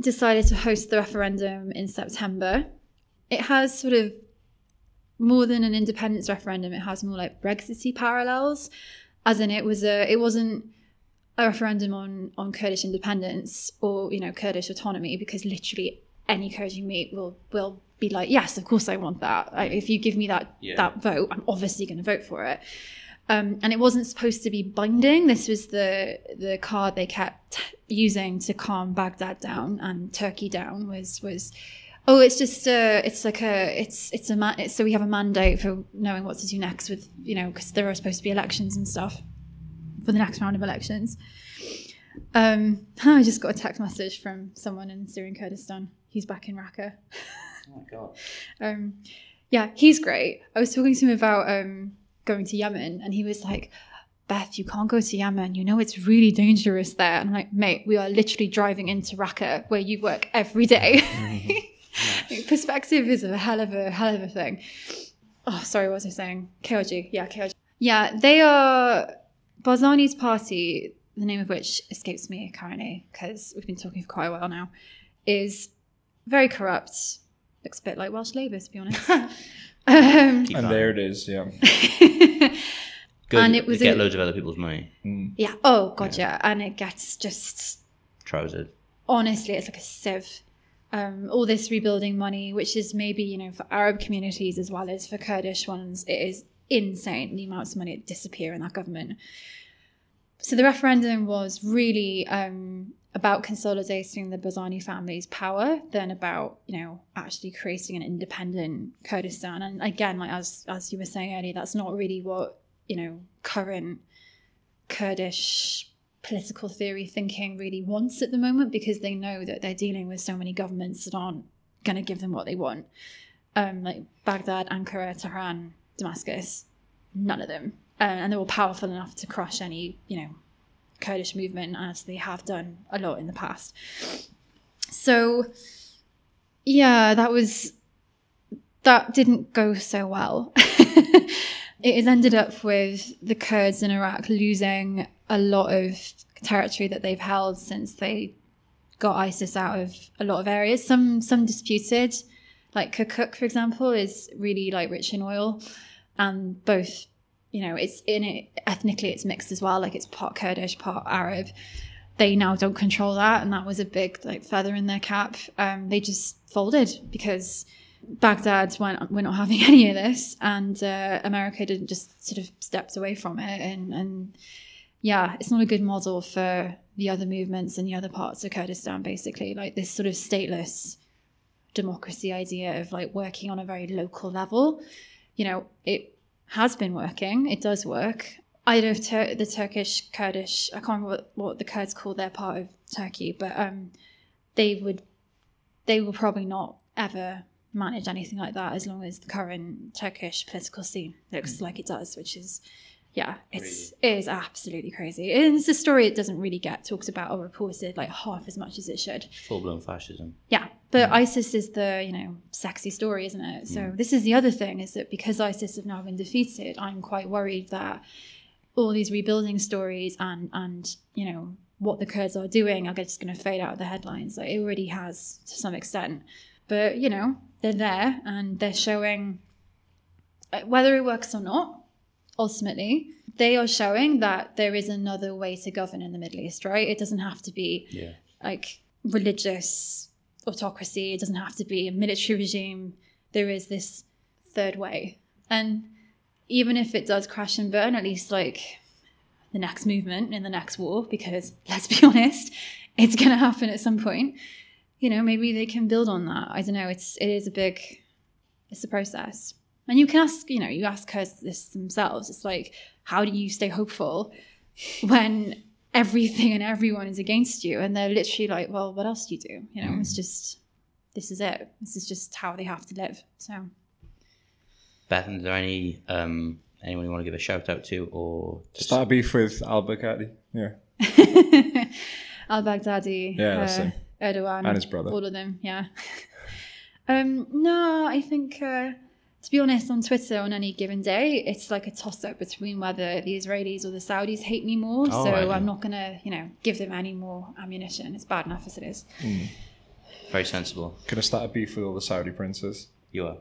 decided to host the referendum in September. It has sort of more than an independence referendum. It has more like Brexity parallels, as in it was a it wasn't a referendum on on Kurdish independence or you know Kurdish autonomy because literally any Kurd you meet will will be like yes of course I want that like, if you give me that Yeah. that vote I'm obviously going to vote for it um, and it wasn't supposed to be binding. This was the the card they kept using to calm Baghdad down and Turkey down. Was was oh, it's just a, it's like a, it's it's a ma- it's, so we have a mandate for knowing what to do next with you know because there are supposed to be elections and stuff for the next round of elections. Um, I just got a text message from someone in Syrian Kurdistan. He's back in Raqqa. oh my god, Um, yeah, he's great. I was talking to him about um, going to Yemen, and he was like, Beth, you can't go to Yemen. You know it's really dangerous there. And I'm like, mate, we are literally driving into Raqqa where you work every day. Mm-hmm. Perspective is a hell of a hell of a thing. Oh, sorry, what was I saying? KRG. Yeah, KRG. Yeah, they are Barzani's party, the name of which escapes me currently because we've been talking for quite a while now, is very corrupt. Looks a bit like Welsh Labour, to be honest. um, And there it is, yeah. Good. and it was they get a- loads of other people's money yeah. Oh god, yeah. And it gets just trousered. honestly, it's like a sieve. Um, all this rebuilding money, which is maybe you know for Arab communities as well as for Kurdish ones, it is insane the amounts of money that disappear in that government. So the referendum was really um, about consolidating the Barzani family's power than about you know actually creating an independent Kurdistan. And again, like as as you were saying earlier, that's not really what you know current Kurdish political theory thinking really wants at the moment because they know that they're dealing with so many governments that aren't going to give them what they want. Um, like Baghdad, Ankara, Tehran, Damascus, none of them. Uh, and they were powerful enough to crush any, you know, Kurdish movement as they have done a lot in the past. So, yeah, that was that didn't go so well. it has ended up with the Kurds in Iraq losing a lot of territory that they've held since they got ISIS out of a lot of areas. Some some disputed, like Kirkuk, for example, is really like rich in oil, and both, you know, it's in it ethnically it's mixed as well. Like it's part Kurdish, part Arab. They now don't control that, and that was a big like feather in their cap. Um, they just folded because Baghdad went, we're not having any of this, and uh, America didn't just sort of stepped away from it, and and yeah, it's not a good model for the other movements and the other parts of Kurdistan. Basically, like this sort of stateless democracy idea of like working on a very local level. You know, it has been working. It does work. I don't know if Tur- the Turkish Kurdish. I can't remember what, what the Kurds call their part of Turkey, but um, they would they will probably not ever manage anything like that as long as the current Turkish political scene looks like it does, which is yeah, it's it is absolutely crazy. And it's a story it doesn't really get talked about or reported like half as much as it should. Full blown fascism. Yeah, but ISIS is the you know sexy story, isn't it? So this is the other thing is that because ISIS have now been defeated, I'm quite worried that all these rebuilding stories and and you know what the Kurds are doing are just going to fade out of the headlines. Like it already has to some extent, but you know they're there and they're showing uh, whether it works or not. Ultimately, they are showing that there is another way to govern in the Middle East, right? It doesn't have to be Yeah. like religious autocracy. It doesn't have to be a military regime. There is this third way. And even if it does crash and burn, at least like the next movement in the next war, because let's be honest, it's going to happen at some point. You know, maybe they can build on that. I don't know. It's it is a big, it's a process, and you can ask. You know, you ask Kurds this themselves. It's like, how do you stay hopeful when everything and everyone is against you, and they're literally like, well, what else do you do? You know, it's just this is it. This is just how they have to live. So. Bethan, is there any um, anyone you want to give a shout out to, or just Start a beef with Al Baghdadi. Yeah. Al Baghdadi, Yeah, that's uh. Erdogan, And his brother. all of them. Yeah. um, no, I think uh, to be honest, on Twitter on any given day, it's like a toss up between whether the Israelis or the Saudis hate me more. Oh, so right. I'm not gonna, you know, give them any more ammunition. It's bad enough as it is. very sensible? Gonna start a beef with all the Saudi princes. You are.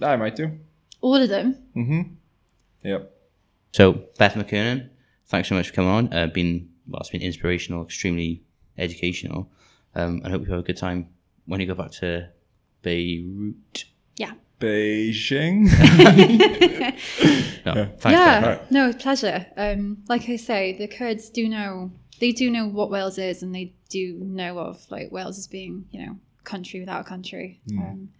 I might do. All of them. Yep. So, Beth McKernan, thanks so much for coming on. Uh, been well, it's been inspirational, extremely educational, um, I hope you have a good time when you go back to Beirut. Yeah. Beijing. No, thanks. yeah, Beth. no, pleasure. Um, like I say, the Kurds do know they do know what Wales is, and they do know of like Wales as being you know country without a country. Um,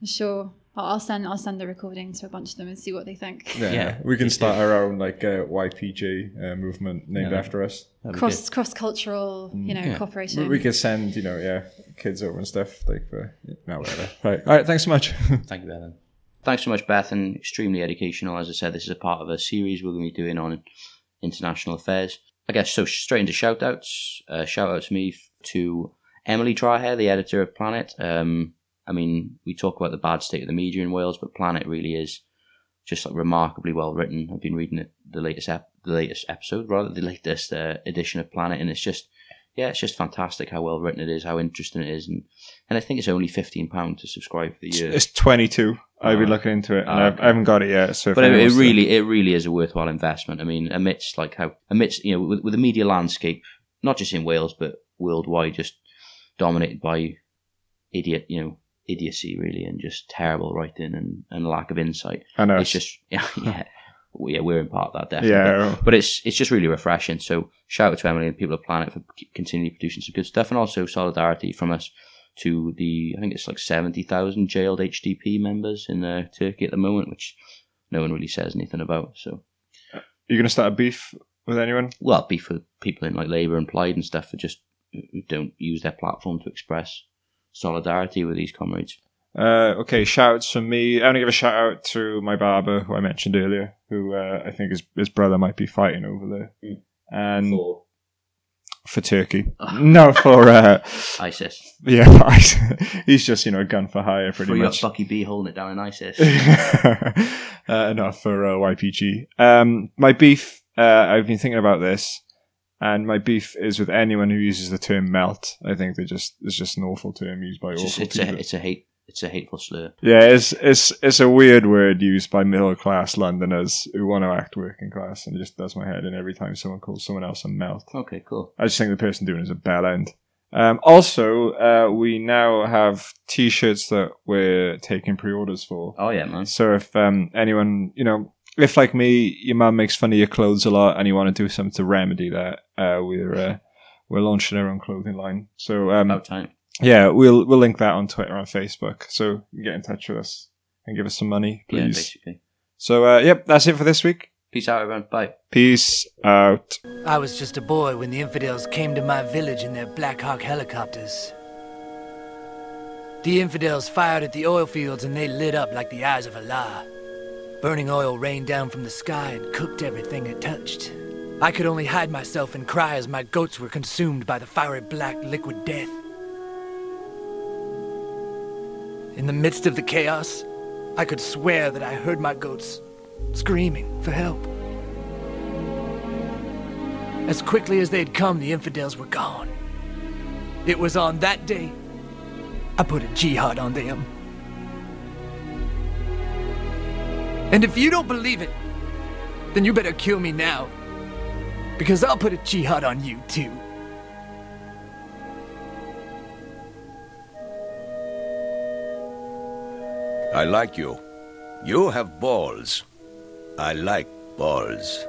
I'm sure I'll, I'll send I'll send the recording to a bunch of them and see what they think. Yeah. Yeah. We can start our own like uh, YPG uh, movement named Yeah. after us. Cross cross cultural, you know, Yeah. cooperation. We could send, you know, yeah, kids over and stuff. Like, for, no, whatever. Right. All right. Thanks so much. Thank you, Bethan. Thanks so much, Beth, and extremely educational. As I said, this is a part of a series we're going to be doing on international affairs. I guess so. Straight into shout outs. Uh, shout out to me to Emily Trahair, the editor of Planet. Um, I mean, we talk about the bad state of the media in Wales, but Planet really is just like remarkably well written. I've been reading it, the latest ep- the latest episode, rather the latest uh, edition of Planet, and it's just yeah, it's just fantastic how well written it is, how interesting it is, and and I think it's only fifteen pound to subscribe for the year. It's 22. I've been Ah. looking into it, and I've, okay. I haven't got it yet. So, but it, it to- really, it really is a worthwhile investment. I mean, amidst like how amidst you know with, with the media landscape, not just in Wales but worldwide, just dominated by idiot, you know, idiocy really, and just terrible writing and, and lack of insight. I know. It's just yeah, yeah, yeah, we're in part of that definitely. Yeah. But, it's it's just really refreshing. So shout out to Emily and people of Planet for continually producing some good stuff, and also solidarity from us to the I think it's like seventy thousand jailed HDP members in uh, Turkey at the moment, which no one really says anything about. So you going to start a beef with anyone? well, beef with people in like Labour and Plaid and stuff who just who don't use their platform to express solidarity with these comrades. Uh, okay, shouts from me. I want to give a shout out to my barber, who I mentioned earlier, who uh, I think his, his brother might be fighting over there. Mm. And For for Turkey. no, for, uh, ISIS. yeah, he's just, you know, a gun for hire pretty For your much. Bucky B holding it down in ISIS. uh, no, for uh, YPG. Um, my beef, uh, I've been thinking about this, and my beef is with anyone who uses the term melt. I think they just it's just an awful term used by It's, just, it's people. a it's a hate it's a hateful slur. yeah, it's it's it's a weird word used by middle class Londoners who want to act working class, and it just does my head in every time someone calls someone else a melt. Okay, cool. I just think the person doing it is a bell end. Um, also, uh, we now have T-shirts that we're taking pre-orders for. Oh yeah, man. So if um, anyone, you know, if like me, your mum makes fun of your clothes a lot, and you want to do something to remedy that, uh, we're uh, we're launching our own clothing line. So um, About time. yeah, we'll we'll link that on Twitter and Facebook. So get in touch with us and give us some money, Yeah, please. basically. so uh, yep, that's it for this week. Peace out, everyone. Bye. Peace out. I was just a boy when the infidels came to my village in their Black Hawk helicopters. The infidels fired at the oil fields and they lit up like the eyes of Allah. Burning oil rained down from the sky and cooked everything it touched. I could only hide myself and cry as my goats were consumed by the fiery black liquid death. In the midst of the chaos, I could swear that I heard my goats screaming for help. As quickly as they had come, the infidels were gone. It was on that day I put a jihad on them. And if you don't believe it, then you better kill me now. Because I'll put a jihad on you too. I like you. You have balls. I like balls.